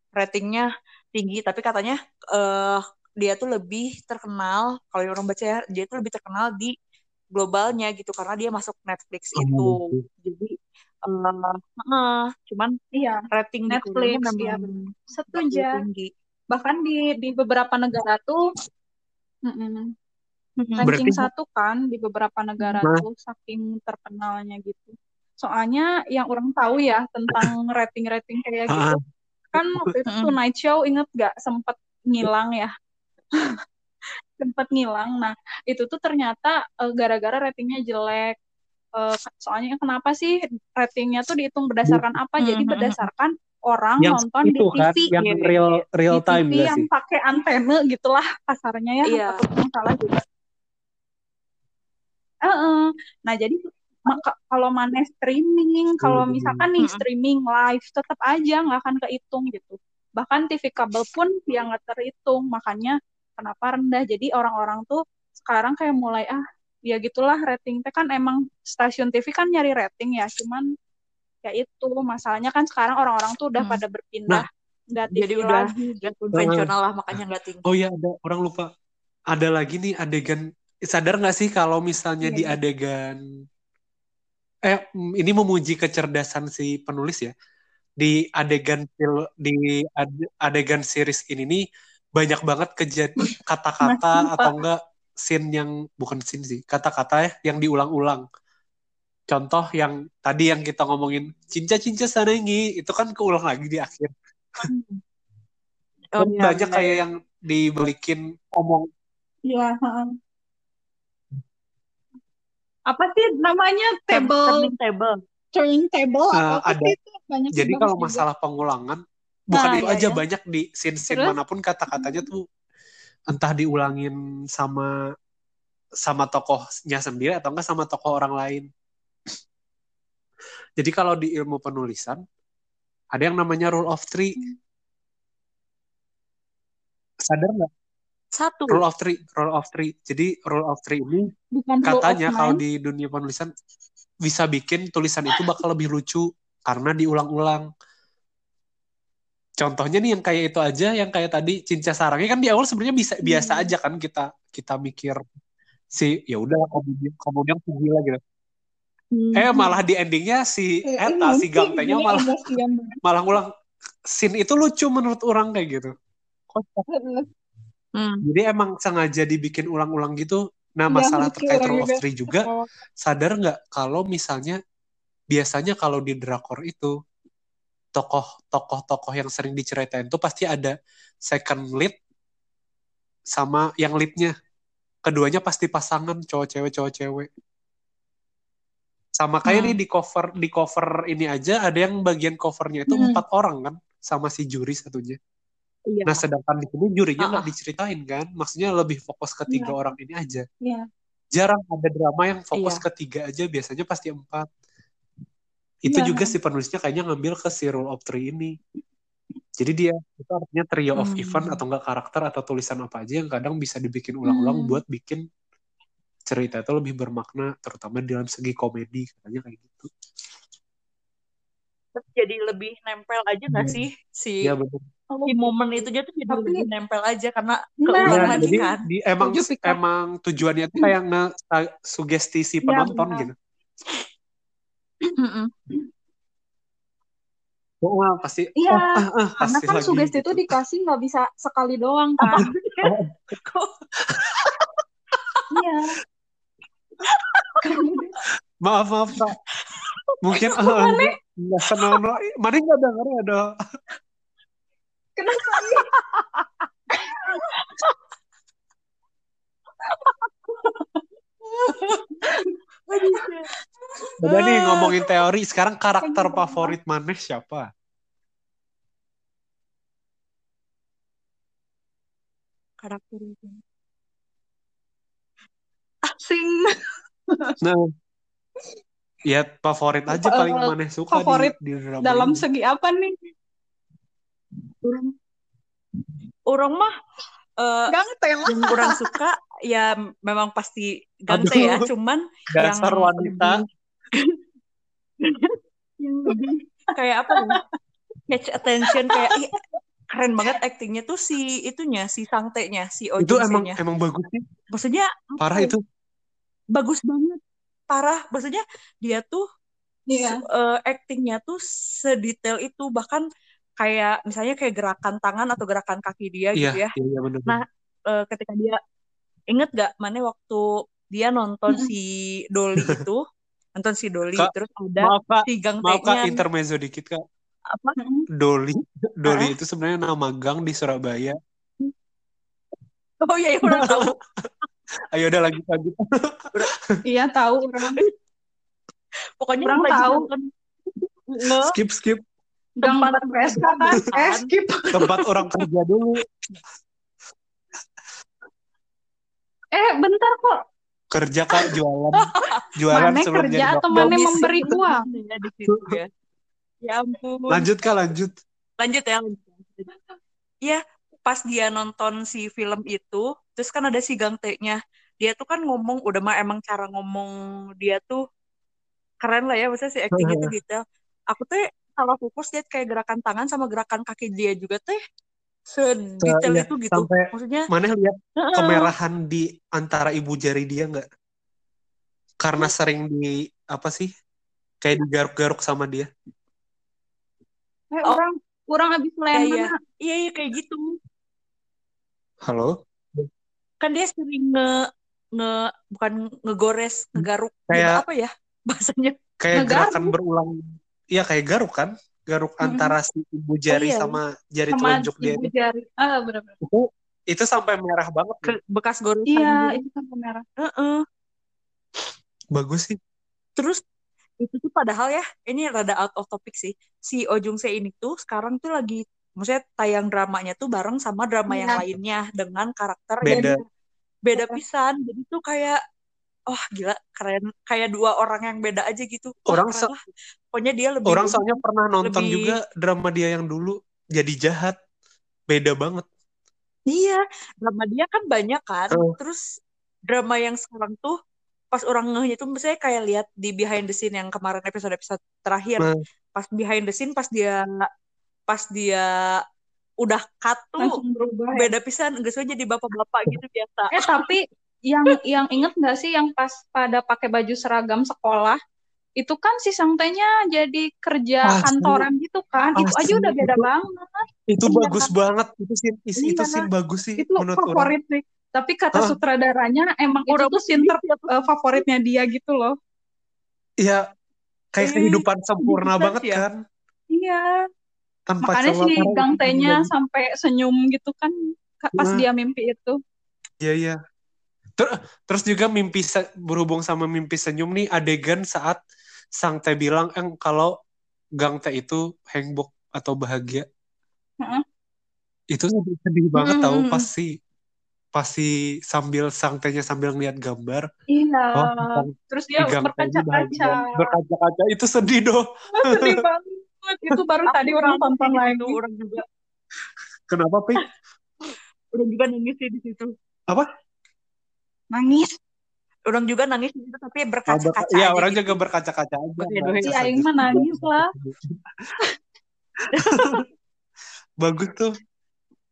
ratingnya tinggi tapi katanya eh dia tuh lebih terkenal kalau yang orang baca ya dia tuh lebih terkenal di globalnya gitu karena dia masuk Netflix
Oh,
itu
gitu.
jadi eh eh, cuman
iya,
rating di
Netflix,
nggak
setuju.
tinggi
Bahkan di di beberapa negara tuh mm-mm, ranking
Berarti-
satu kan di beberapa negara
Nah.
tuh saking terkenalnya gitu. Soalnya yang orang tahu ya tentang rating-rating kayak gitu
Ah,
kan waktu itu. Tonight Show inget gak sempet ngilang ya sempat ngilang nah itu tuh ternyata uh, gara-gara ratingnya jelek uh, soalnya kenapa sih ratingnya tuh dihitung berdasarkan apa jadi
Mhm.
berdasarkan orang
yang
nonton
itu
di
kan
TV
yang
Iya, iya,
real real
di
time
TV
gak
yang pakai antena gitulah kasarnya ya
Iya.
atau yang salah juga Heeh. Nah, jadi maka kalau mana streaming, kalau
Hmm.
misalkan nih
Mm-mm.
streaming live tetap aja nggak akan kehitung gitu. Bahkan TV kabel pun yang nggak terhitung, makanya kenapa rendah. Jadi orang-orang tuh sekarang kayak mulai ah ya gitulah rating teh kan emang stasiun TV kan nyari rating ya, cuman ya itu masalahnya kan sekarang orang-orang tuh udah
Hmm.
pada berpindah nggak TV
Jadi udah
lagi.
nggak konvensional lah makanya nggak tinggi.
oh ya ada orang lupa ada lagi nih adegan sadar nggak sih kalau misalnya
Iya,
di
iya.
adegan eh mm, ini memuji kecerdasan si penulis ya di adegan di ade- adegan series ini nih banyak banget kejadian kata-kata atau enggak scene yang bukan scene sih kata-kata ya yang diulang-ulang. Contoh yang tadi yang kita ngomongin cinca-cinca sanengi itu kan keulang lagi di akhir.
Oh,
Dan
iya,
banyak
iya,
kayak yang dibalikin omong.
Iya, heeh. Apa sih namanya? Table
Turning table.
turning table? Atau apa
ada.
sih itu? Banyak
Jadi kalau
juga.
masalah pengulangan, bukan
Nah,
itu
iya,
aja
iya.
banyak di scene-scene
Terus?
mana pun kata-katanya tuh entah diulangin sama sama tokohnya sendiri atau enggak sama tokoh orang lain. Jadi kalau di ilmu penulisan ada yang namanya rule of three. Sadar nggak?
Satu.
Rule of three, rule of three. Jadi rule of three ini
bukan
katanya kalau di dunia penulisan bisa bikin tulisan itu bakal lebih lucu karena diulang-ulang. Contohnya nih yang kayak itu aja, yang kayak tadi Cinca Sarangnya kan di awal sebenarnya bisa biasa
Hmm.
aja kan kita kita mikir si ya udah kemudian kemudian si gila gitu. Eh malah di endingnya si
Eh,
Eta si
jadi
malah malah ngulang scene itu lucu menurut orang kayak gitu. Kocak.
Hmm.
Jadi emang sengaja dibikin ulang-ulang gitu. Nah masalah
lucu
terkait rule of
juga.
three juga
Oh,
sadar nggak kalau misalnya biasanya kalau di drakor itu tokoh-tokoh-tokoh yang sering diceritain tuh pasti ada second lead sama yang leadnya keduanya pasti pasangan cowok cewek cowok cewek sama kayak
Hmm.
nih di cover di cover ini aja ada yang bagian covernya itu
Hmm.
empat orang kan sama si juri satunya
Iya.
nah sedangkan di sini jurinya nggak
Ah, ah.
diceritain kan maksudnya lebih fokus ke tiga
Iya.
orang ini aja
Iya.
jarang ada drama yang fokus
Iya.
ke tiga aja biasanya pasti empat itu
Iya.
juga si penulisnya kayaknya ngambil ke si rule of three ini jadi dia itu artinya trio of
Hmm.
event atau enggak karakter atau tulisan apa aja yang kadang bisa dibikin ulang-ulang
Hmm.
buat bikin cerita itu lebih bermakna terutama dalam segi komedi katanya kayak gitu
jadi lebih nempel aja nggak
Iya.
sih si
ya
si momen itu aja tuh jadi
Tapi-
lebih nempel aja karena
Nah,
keulang
Ya,
lagi
jadi
kan.
di, emang
Pika.
emang tujuannya itu kayak nge sugesti si
Iya,
penonton
benar.
gitu
Mm-mm.
oh pasti
Iya,
oh, ah, ah,
Karena
pasti
kan
lagi
sugesti
gitu.
itu dikasih nggak bisa sekali doang kan.
Kok
Iya.
maaf maaf Kak. mungkin enggak enggak senang mana nggak denger ya do
Kenapa?
udah nih ngomongin teori sekarang karakter favorit maneh siapa
karakter itu. Asing.
nah ya favorit aja
Eh,
paling maneh suka
favorit
di, di drama
Dalam
ini.
segi apa nih?
Orang, orang mah eh,
Gangte lah.
yang kurang suka ya memang pasti gante
Aduh.
ya, cuman
dasar
yang
wanita
yang lebih kayak apa ya? Catch attention kayak ih, keren banget aktingnya tuh si itunya, si sangtenya, si
itu emang emang bagus sih
Maksudnya
parah
ya?
itu
bagus banget. Parah. Maksudnya dia tuh
Iya.
eh, actingnya tuh sedetail itu bahkan kayak misalnya kayak gerakan tangan atau gerakan kaki dia
iya
gitu ya
iya iya benar
Nah, eh, ketika dia inget gak mana waktu dia nonton si Dolly itu nonton si Dolly
Kak,
terus ada
maaf kak
si
maaf kak intermezzo dikit kak
apa.
Doli Doli
Ah.
itu sebenarnya nama gang di Surabaya
Oh iya, iya udah tahu.
Ayo udah lanjut lanjut.
Iya tahu orang.
Pokoknya
Orang
lagi
tahu.
nonton
Skip skip
Gang
Tempat
PSK kan? Eh
kan?
skip.
tempat orang kerja dulu.
Eh bentar kok.
Kerja kak jualan. Jualan
Mana
sebelum
kerja temannya memberi uang.
Ya, di situ ya. Ya ampun.
Lanjut kak lanjut.
lanjut ya lanjut. Iya, pas dia nonton si film itu, terus kan ada si Gang T-nya. Dia tuh kan ngomong, udah mah emang cara ngomong dia tuh keren lah ya, maksudnya si acting itu detail. Aku tuh salah fokus lihat kayak gerakan tangan sama gerakan kaki dia juga teh sedetail
iya,
itu gitu.
sampai-
Maksudnya,
Mana lihat kemerahan di antara ibu jari dia nggak? Karena sering di apa sih? Kayak digaruk-garuk sama dia.
Eh
Oh.
orang orang habis
Iya, iya. Iya, iya kayak gitu.
Halo?
Kan dia sering nge nge bukan ngegores, ngegaruk.
Kayak-
apa ya bahasanya?
Kayak
Ngegaruk.
gerakan berulang. Iya kayak garuk kan? Garuk
Mm-mm.
antara si ibu jari
iya.
sama jari
Sama
telunjuk dia.
ibu jari. Ah benar-benar.
Itu itu sampai merah banget.
Ke, bekas goresan
Iya itu kan merah.
Heeh.
Bagus sih.
Terus itu tuh padahal ya, ini rada out of topic sih. Si Oh Jung Se ini tuh sekarang tuh lagi, maksudnya tayang dramanya tuh bareng sama drama yang
Iya.
lainnya dengan karakter
Beda.
yang beda pisan. Jadi tuh kayak, oh gila keren, kayak dua orang yang beda aja gitu.
Orang
keren
so-
lah. Pokoknya dia lebih
Orang soalnya pernah nonton
lebih-
juga drama dia yang dulu jadi jahat. Beda banget.
Iya, drama dia kan banyak kan.
Heeh.
Terus drama yang sekarang tuh pas orang ngehnya tuh misalnya kayak lihat di behind the scene yang kemarin episode-episode terakhir.
Nah.
Pas behind the scene pas dia pas dia udah cut tuh
ya.
beda pisan enggak jadi bapak-bapak gitu biasa.
Eh tapi yang yang inget nggak sih yang pas pada pakai baju seragam sekolah itu kan si sangtenya jadi kerja
Asli.
kantoran gitu kan itu aja
Asli,
udah beda
itu-
banget
Itu
Iya.
bagus banget. Itu scene, is- itu
Iya.
scene bagus sih
itu
menurut orang.
favorit sih tapi kata
Hah?
sutradaranya emang itu
Udah
tuh scene ter- eh, favoritnya dia gitu loh
Iya, kayak
Eh,
kehidupan sempurna
bisa
banget
sih ya.
kan.
iya
Tanpa
makanya
celah
si
parah
Gang
itu
T-nya
bagus.
sampai senyum gitu kan ka- pas
Nah.
dia mimpi itu
Iya, iya. Ter- Terus juga mimpi berhubung sama mimpi senyum nih adegan saat Sang Teh bilang eh, kalau Gang Teh itu hangbok atau bahagia.
Heeh.
Itu sedih, sedih banget
Mm,
tahu pasti pasti sambil Sang Tehnya sambil ngeliat gambar.
iya
Oh,
terus dia berkaca-kaca.
Berkaca-kaca itu sedih doh.
sedih banget itu baru tadi orang tonton lagi
Itu orang juga
Kenapa, Pi?
orang juga nangis sih di situ.
Nangis
Orang juga nangis di situ tapi
Oh,
berkaca-kaca
berka- Iya, orang
gitu.
juga berkaca-kaca aja.
Si Aing mah nangis lah
Bagus tuh.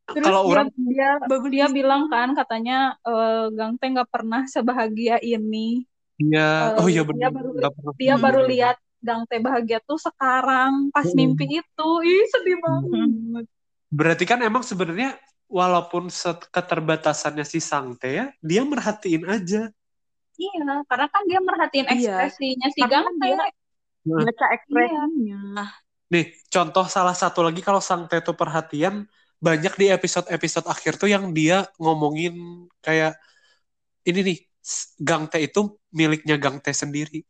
Terus
Kalau
dia,
orang
dia
Bagus
dia bilang kan katanya eh, Gang Teh nggak pernah sebahagia ini.
Iya,
Eh,
oh iya
dia
benar.
baru-
Nggak pernah
Dia baru lihat Gang Teh bahagia tuh sekarang pas
Hmm.
mimpi itu. Ih sedih banget.
Berarti kan emang sebenarnya walaupun set- keterbatasannya si Sangte ya, dia merhatiin aja.
Iya, karena kan dia merhatiin
Iya.
ekspresinya si
Karena
Gang
kan
Teh.
dia- Baca ekspresinya.
Nih, contoh salah satu lagi kalau Sangte itu perhatian, banyak di episode-episode akhir tuh yang dia ngomongin kayak ini nih, s- Gang Teh itu miliknya Gang Teh sendiri.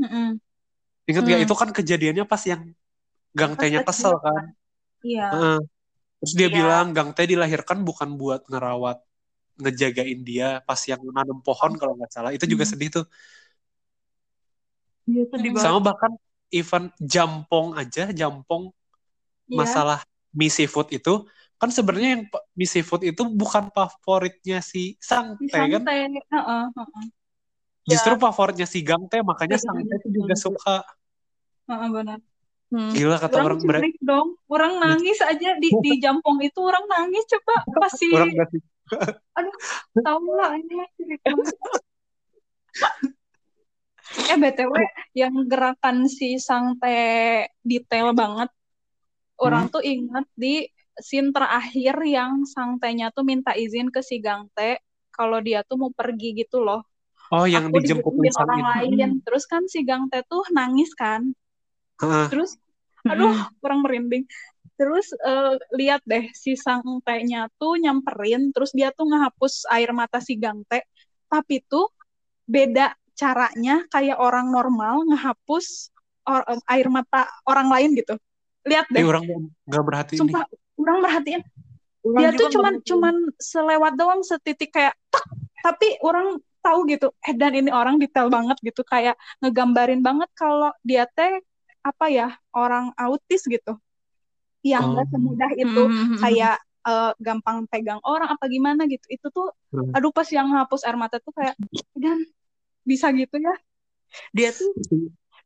Mm-mm.
Ingat nggak
Hmm.
itu kan kejadiannya pas yang Gang
kecil
kesel kan.
Iya.
Heeh. Terus dia
Iya.
bilang Gang Teh dilahirkan bukan buat ngerawat, ngejagain dia pas yang nanam pohon kalau nggak salah. Itu juga
Hmm.
sedih tuh.
Iya sedih banget.
Sama bahkan event jampong aja, jampong
Iya.
masalah mie seafood itu kan sebenarnya yang mie seafood itu bukan favoritnya si Sang Teh kan.
Santai. Heeh, heeh.
Justru favoritnya si Gang Teh, makanya
Iya,
Sang
iya,
Teh itu juga suka.
Heeh, benar.
Hmm.
Gila kata
Orang
orang
dong. Orang nangis aja di di jampong itu orang nangis coba pasti
Orang nggak sih.
tahu lah ini. Eh BTW yang gerakan si Sangte detail banget. Orang tuh inget di scene terakhir yang Sangtenya tuh minta izin ke si Gangte kalau dia tuh mau pergi gitu loh.
Oh, yang dijemput
orang
itu.
lain. Terus kan si Gangte tuh nangis kan. Terus aduh kurang merinding. terus eh, lihat deh si Sangte-nya tuh nyamperin terus dia tuh ngehapus air mata si Gangte tapi tuh beda caranya kayak orang normal ngehapus or- air mata orang lain gitu. Lihat
Eh,
deh.
orang nggak berhati ini.
sumpah orang merhatiin.
Orang
dia tuh cuman
nggak
cuman selewat doang setitik kayak tak tapi orang tahu gitu eh dan ini orang detail banget gitu kayak ngegambarin banget kalau dia teh apa ya orang autis gitu yang nggak
Oh.
semudah itu
Mhm.
kayak eh, gampang pegang orang apa gimana gitu itu tuh
Hmm.
aduh pas yang hapus air mata tuh kayak dan bisa gitu ya
dia tuh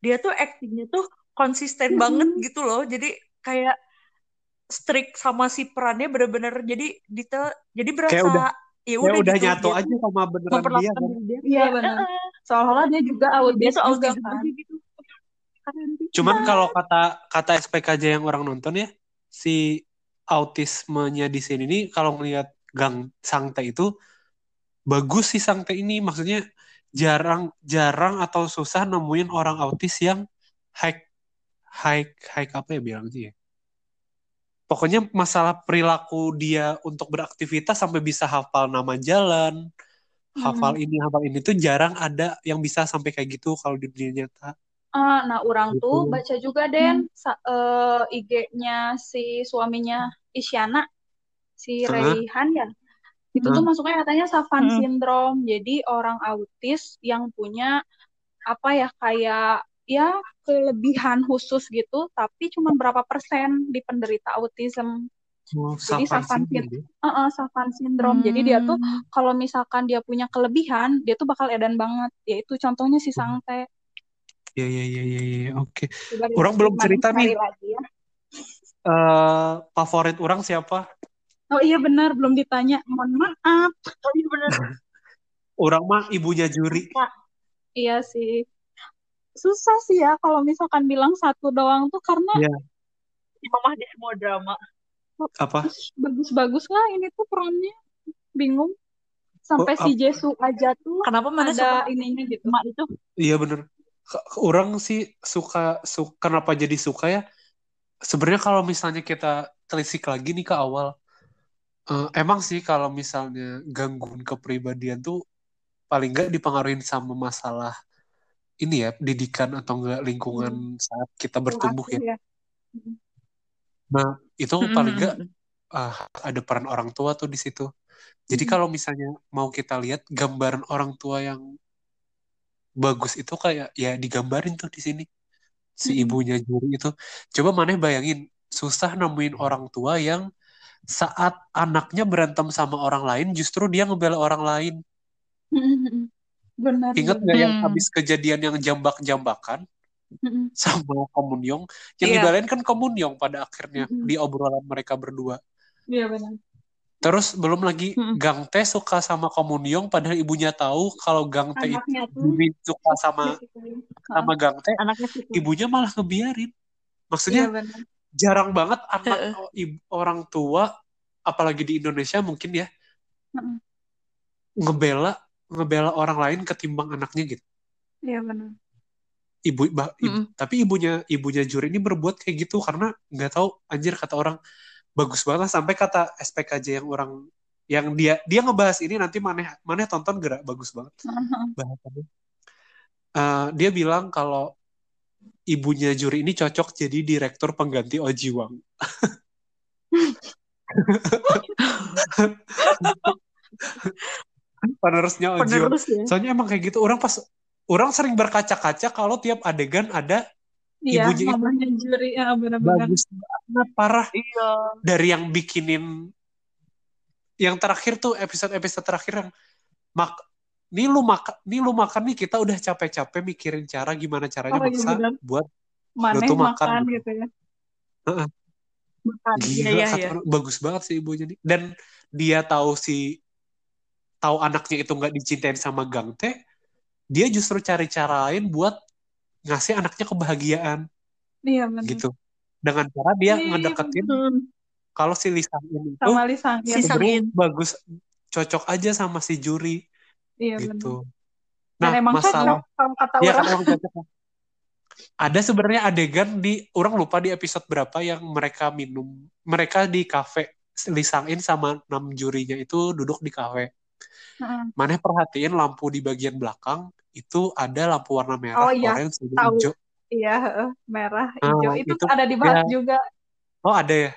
dia tuh actingnya tuh konsisten
Mm-mm.
banget gitu loh jadi kayak strict sama si perannya bener-bener jadi detail jadi berasa
udah-
ya
Ya
udah
udah
gitu
nyatu
dia
aja
tuh
sama beneran dia kan.
dia
Iya,
kayak,
benar.
"Eh, eh,
seolah-olah dia juga
dia
autis
tuh
juga
autism
kan
gitu
Cuman kalau kata kata SPKJ yang orang nonton ya, si autismenya di sini nih kalau ngelihat Gang Sangte itu bagus sih Sangte ini, maksudnya jarang jarang atau susah nemuin orang autis yang high high high apa ya bilangnya ya. Pokoknya masalah perilaku dia untuk beraktivitas sampai bisa hafal nama jalan, hafal
Hmm.
ini, hafal ini tuh jarang ada yang bisa sampai kayak gitu kalau di dunia nyata.
Ah, nah, orang tuh
Gitu.
baca juga Den sa- eh, IG-nya si suaminya Isyana, si
Heeh.
Raihan ya. Itu tuh
Heeh.
masuknya katanya Savant
Hmm.
syndrome. Jadi orang autis yang punya apa ya kayak ya kelebihan khusus gitu, tapi cuma berapa persen di penderita autism.
Oh,
Jadi
Savant
Savant
syndrome ya.
Heeh, Savant syndrome. Jadi dia tuh
Hmm.
kalau misalkan dia punya kelebihan, dia tuh bakal edan banget. Yaitu contohnya si Sangte.
Ya, ya, ya, ya, ya, oke.
Coba
Orang belum cerita nih,
lagi ya.
eh favorit orang siapa?
Oh iya benar, belum ditanya. Mohon maaf.
oh iya bener
Orang mah ibunya juri.
Kak,
Iya sih. Susah sih ya kalau misalkan bilang satu doang tuh karena
Ya,
si mamah di semua drama
apa?
bagus-bagus lah ini tuh perannya. Bingung. Sampai
Oh,
si Jesu aja tuh
kenapa mana
ada
suka
ininya gitu.
emak itu
iya bener. Orang sih suka, suka, kenapa jadi suka ya? Sebenarnya kalau misalnya kita telisik lagi nih ke awal, eh, emang sih kalau misalnya gangguan kepribadian tuh paling nggak dipengaruhi sama masalah ini ya, pendidikan atau enggak
Hmm.
lingkungan saat kita bertumbuh ya.
ya. Hmm.
Nah, itu paling nggak
Hmm.
ah, ada peran orang tua tuh di situ. Jadi
Hmm.
kalau misalnya mau kita lihat gambaran orang tua yang bagus itu kayak ya digambarin tuh di sini si
Hmm.
ibunya Juri itu. Coba maneh bayangin susah nemuin orang tua yang saat anaknya berantem sama orang lain justru dia ngebela orang lain.
Benar,
Ingat nggak yang
Hmm.
habis kejadian yang jambak-jambakan
Hmm.
sama Komunyong? Yang
Iya.
dibelain kan Komunyong pada akhirnya
Hmm.
di obrolan mereka berdua.
Iya benar.
Terus belum lagi
Hmm.
Gang Tae suka sama Komunyong padahal ibunya tahu kalau Gang Tae itu suka sama sama Gang
situ
ibunya malah ngebiarin. Maksudnya
benar.
jarang banget anak ibu, orang tua apalagi di Indonesia mungkin ya
Heeh.
ngebela ngebela orang lain ketimbang anaknya gitu.
Iya benar.
Ibu, bah- ibu-
Mm-mm.
tapi ibunya ibunya Juri ini berbuat kayak gitu karena nggak tahu anjir kata orang bagus banget sampai kata SPKJ yang orang yang dia dia ngebahas ini nanti maneh maneh tonton gerak bagus banget bahasannya. Eh, dia bilang kalau ibunya Juri ini cocok jadi direktur pengganti Oji Wang. Penerusnya Oji Wang.
penerus ya
Soalnya emang kayak gitu. Orang pas orang sering berkaca-kaca kalau tiap adegan ada
Iya,
ibunya itu
mamanya juri ya benar-benar.
bagus banget parah
iya
dari yang bikinin yang terakhir tuh episode-episode terakhir yang mak nih lu makan nih lu makan nih kita udah capek-capek mikirin cara gimana caranya
Oh iya
maksa
benar.
buat lu
Maneh
tuh makan
makan
gitu.
gitu ya.
Makan iya
Gila
iya iya
orang, bagus banget sih ibunya nih. Dan dia tahu si tahu anaknya itu nggak dicintain sama Gang Tae, dia justru cari cara lain buat ngasih anaknya kebahagiaan
Iya benar.
gitu. Dengan cara dia
Iya,
ngedeketin
Hmm.
kalau si Lee Sang In itu
Sama Lisang ya.
si Sang
sebenarnya
In
bagus cocok aja sama si Juri
Iya benar.
gitu.
Dan
Nah,
emang
masalah
cocok kata
ya
orang.
kan ada sebenarnya adegan di orang lupa di episode berapa yang mereka minum mereka di kafe Lisangin sama enam jurinya itu duduk di kafe
Heeh.
Maneh perhatiin lampu di bagian belakang itu ada lampu warna merah,
Oh iya,
orange, sama hijau.
Iya, merah,
Ah,
hijau. Itu
itu
ada dibahas
ya.
juga.
Oh ada ya.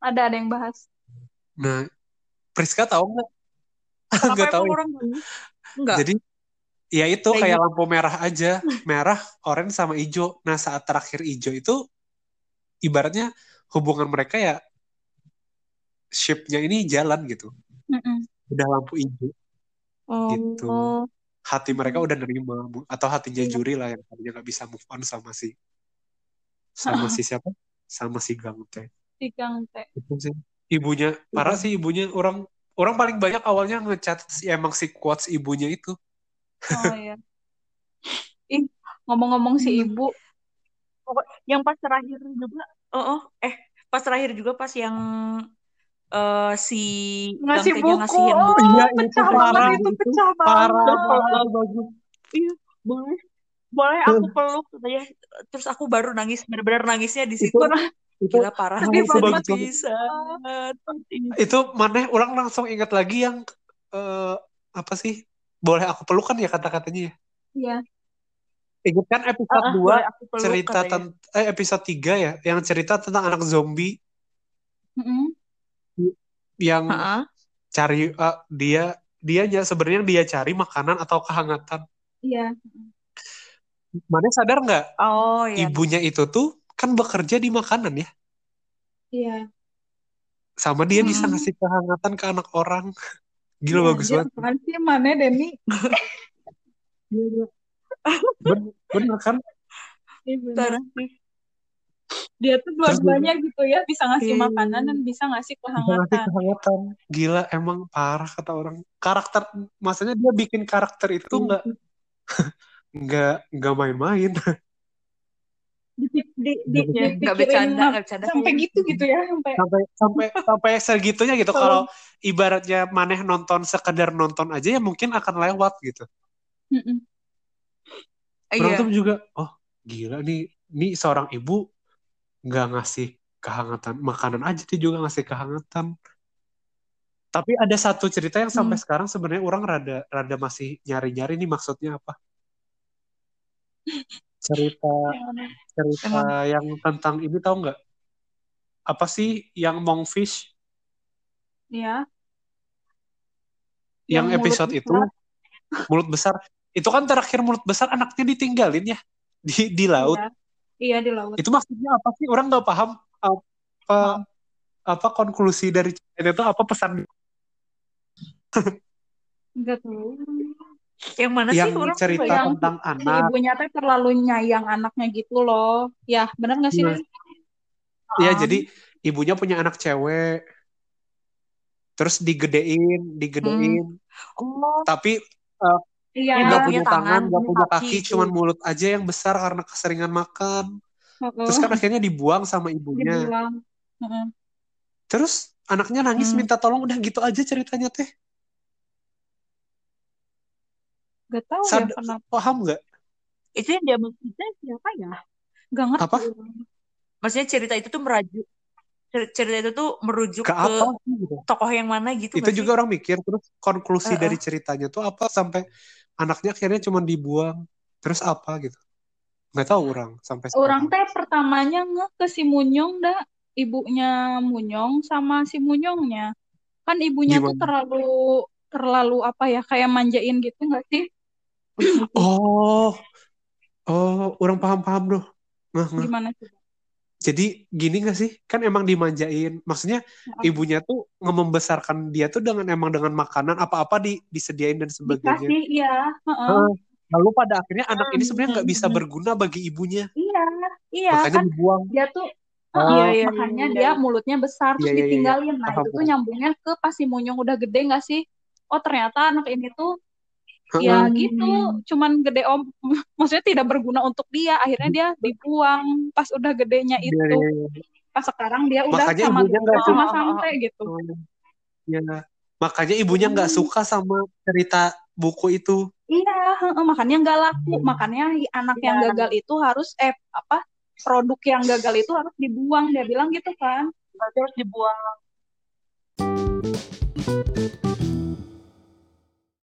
Ada ada yang bahas.
Nah, Priska tahu nggak? Nggak tahu.
orang enggak?
Jadi ya itu
Kayak
kayak
gitu.
lampu merah aja, merah, orange sama hijau. Nah saat terakhir hijau itu ibaratnya hubungan mereka ya shape-nya ini jalan gitu.
Mm-mm.
Udah lampu hijau gitu.
Oh.
Hati mereka udah nerima atau hatinya
Iya.
juri lah yang tadinya nggak bisa move on sama si sama si siapa? Sama si Gang teh.
Tigang teh.
Itu sih. Ibunya parah sih ibunya orang orang paling banyak awalnya ngecat si emang si quotes ibunya itu.
Oh iya. Ih, ngomong-ngomong si
Hmm.
ibu,
yang pas terakhir juga oh, oh, eh pas terakhir juga pas yang eh, si
ngasih
Gang
buku.
Ngasihin
Oh,
buku.
Iya, itu
pecah
parah,
banget itu,
itu
pecah
Parah,
banget.
parah, bagus.
Iya, boleh. Boleh aku peluk katanya. Terus aku baru nangis, benar-benar nangisnya di situ.
Itu itu
Gila parah
sedih
itu
banget.
bisa.
Itu maneh orang langsung ingat lagi yang eh, apa sih? Boleh aku peluk kan ya kata-katanya ya.
Iya.
Ingat kan episode
Ah, ah,
2
boleh aku peluk
cerita
katanya.
tentang eh episode 3 ya yang cerita tentang anak zombie
Mm-mm.
Yang
Ha-ha.
cari eh, dia dia ya sebenarnya dia cari makanan atau kehangatan.
Iya.
Maneh sadar nggak
Oh iya.
ibunya itu tuh kan bekerja di makanan ya.
Iya.
Sama dia bisa
Mm-mm.
ngasih kehangatan ke anak orang. Gila
Iya,
bagus banget.
sih mana Denny?
Ben- bener kan?
Iya, bener. Dia tuh dua-duanya gitu ya, bisa ngasih
Iya.
makanan dan bisa ngasih
Bisa ngasih
kehangatan.
kehangatan. Gila emang parah kata orang. Karakter maksudnya dia bikin karakter itu nggak nggak nggak main-main.
Di, di, di,
Nggak
Ya, nggak bercanda, nggak bercanda.
sampai gitu gitu ya, sampai
sampai sampai sampai segitunya gitu
Kalau-
kalau ibaratnya maneh nonton sekedar nonton aja ya mungkin akan lewat gitu.
Mm-mm.
Orang
Iya.
tuh juga oh gila nih nih seorang ibu nggak ngasih kehangatan makanan aja dia juga ngasih kehangatan. Tapi ada satu cerita yang sampai
Hmm.
sekarang sebenarnya orang rada rada masih nyari-nyari nih maksudnya apa. Cerita cerita yang tentang ini tahu nggak? Apa sih yang Monkfish
Iya.
yang,
Yang mulut
episode itu
besar.
mulut besar itu kan terakhir mulut besar anaknya ditinggalin ya di di laut.
Iya. Iya di laut.
Itu maksudnya apa sih? Orang nggak paham apa apa konklusi dari cerita itu apa pesan
Enggak tahu.
Yang mana
yang
sih orang
cerita
yang-
tentang
Si
anak.
ibunya teh terlalu nyayang anaknya gitu loh. Ya, benar nggak sih? Den?
Ya
Ah.
jadi ibunya punya anak cewek. Terus digedein, digedein.
Oh,
Tapi
Iya.
Nggak punya tangan,
tangan,
nggak
punya kaki
kaki, cuman mulut aja yang besar karena keseringan makan.
Heeh.
Terus kan akhirnya dibuang sama ibunya.
dibilang. Heeh.
Terus anaknya nangis
Hmm.
minta tolong, udah gitu aja ceritanya teh.
Gak tahu ya
Sad-
kenapa.
paham nggak?
itu yang dia maksudnya siapa ya?
Gak ngerti.
Apa?
Maksudnya cerita itu tuh merajuk cer- cerita itu tuh merujuk
Ke
ke,
apa gitu?
tokoh yang mana gitu
itu
nggak sih?
juga orang mikir terus konklusi
Heeh.
dari ceritanya tuh apa sampai anaknya akhirnya cuma dibuang terus apa gitu nggak tahu orang sampai
Orang
sekarang
teh pertamanya nge ke si Munyong dah. Ibunya Munyong sama si Munyongnya. Kan ibunya tuh
Gimana?
terlalu terlalu apa ya kayak manjain gitu nggak sih?
oh oh orang paham paham loh nah, nah.
Gimana sih?
Jadi gini gak sih kan emang dimanjain maksudnya ibunya tuh membesarkan dia tuh dengan emang dengan makanan apa-apa di, disediain dan sebagainya
Dikasih, iya. Heeh.
Heeh. lalu pada akhirnya anak ini sebenarnya nggak bisa berguna bagi ibunya
Iya, iya
makanya
kan
dibuang
dia tuh
Oh.
Heeh,
Iya, iya,
makanya
iya,
dia
iya.
mulutnya besar terus
Iya, iya, iya, iya.
ditinggalin. Nah,
Paham,
itu tuh nyambungnya ke pas si Munyong udah gede nggak sih? Oh, ternyata anak ini tuh. Ya gitu, cuman gede om, maksudnya tidak berguna untuk dia. Akhirnya dia dibuang pas udah gedenya
Iya,
itu.
iya, iya.
Pas sekarang dia udah
Makanya
sama
ibunya nggak
sama
suka.
sampai gitu.
Ya, makanya ibunya nggak
Hmm.
suka sama cerita buku itu.
Iya, heeh, makanya nggak laku. Makanya anak yang
Iya.
gagal itu harus eh apa produk yang gagal itu harus dibuang. Dia bilang gitu kan.
berarti harus dibuang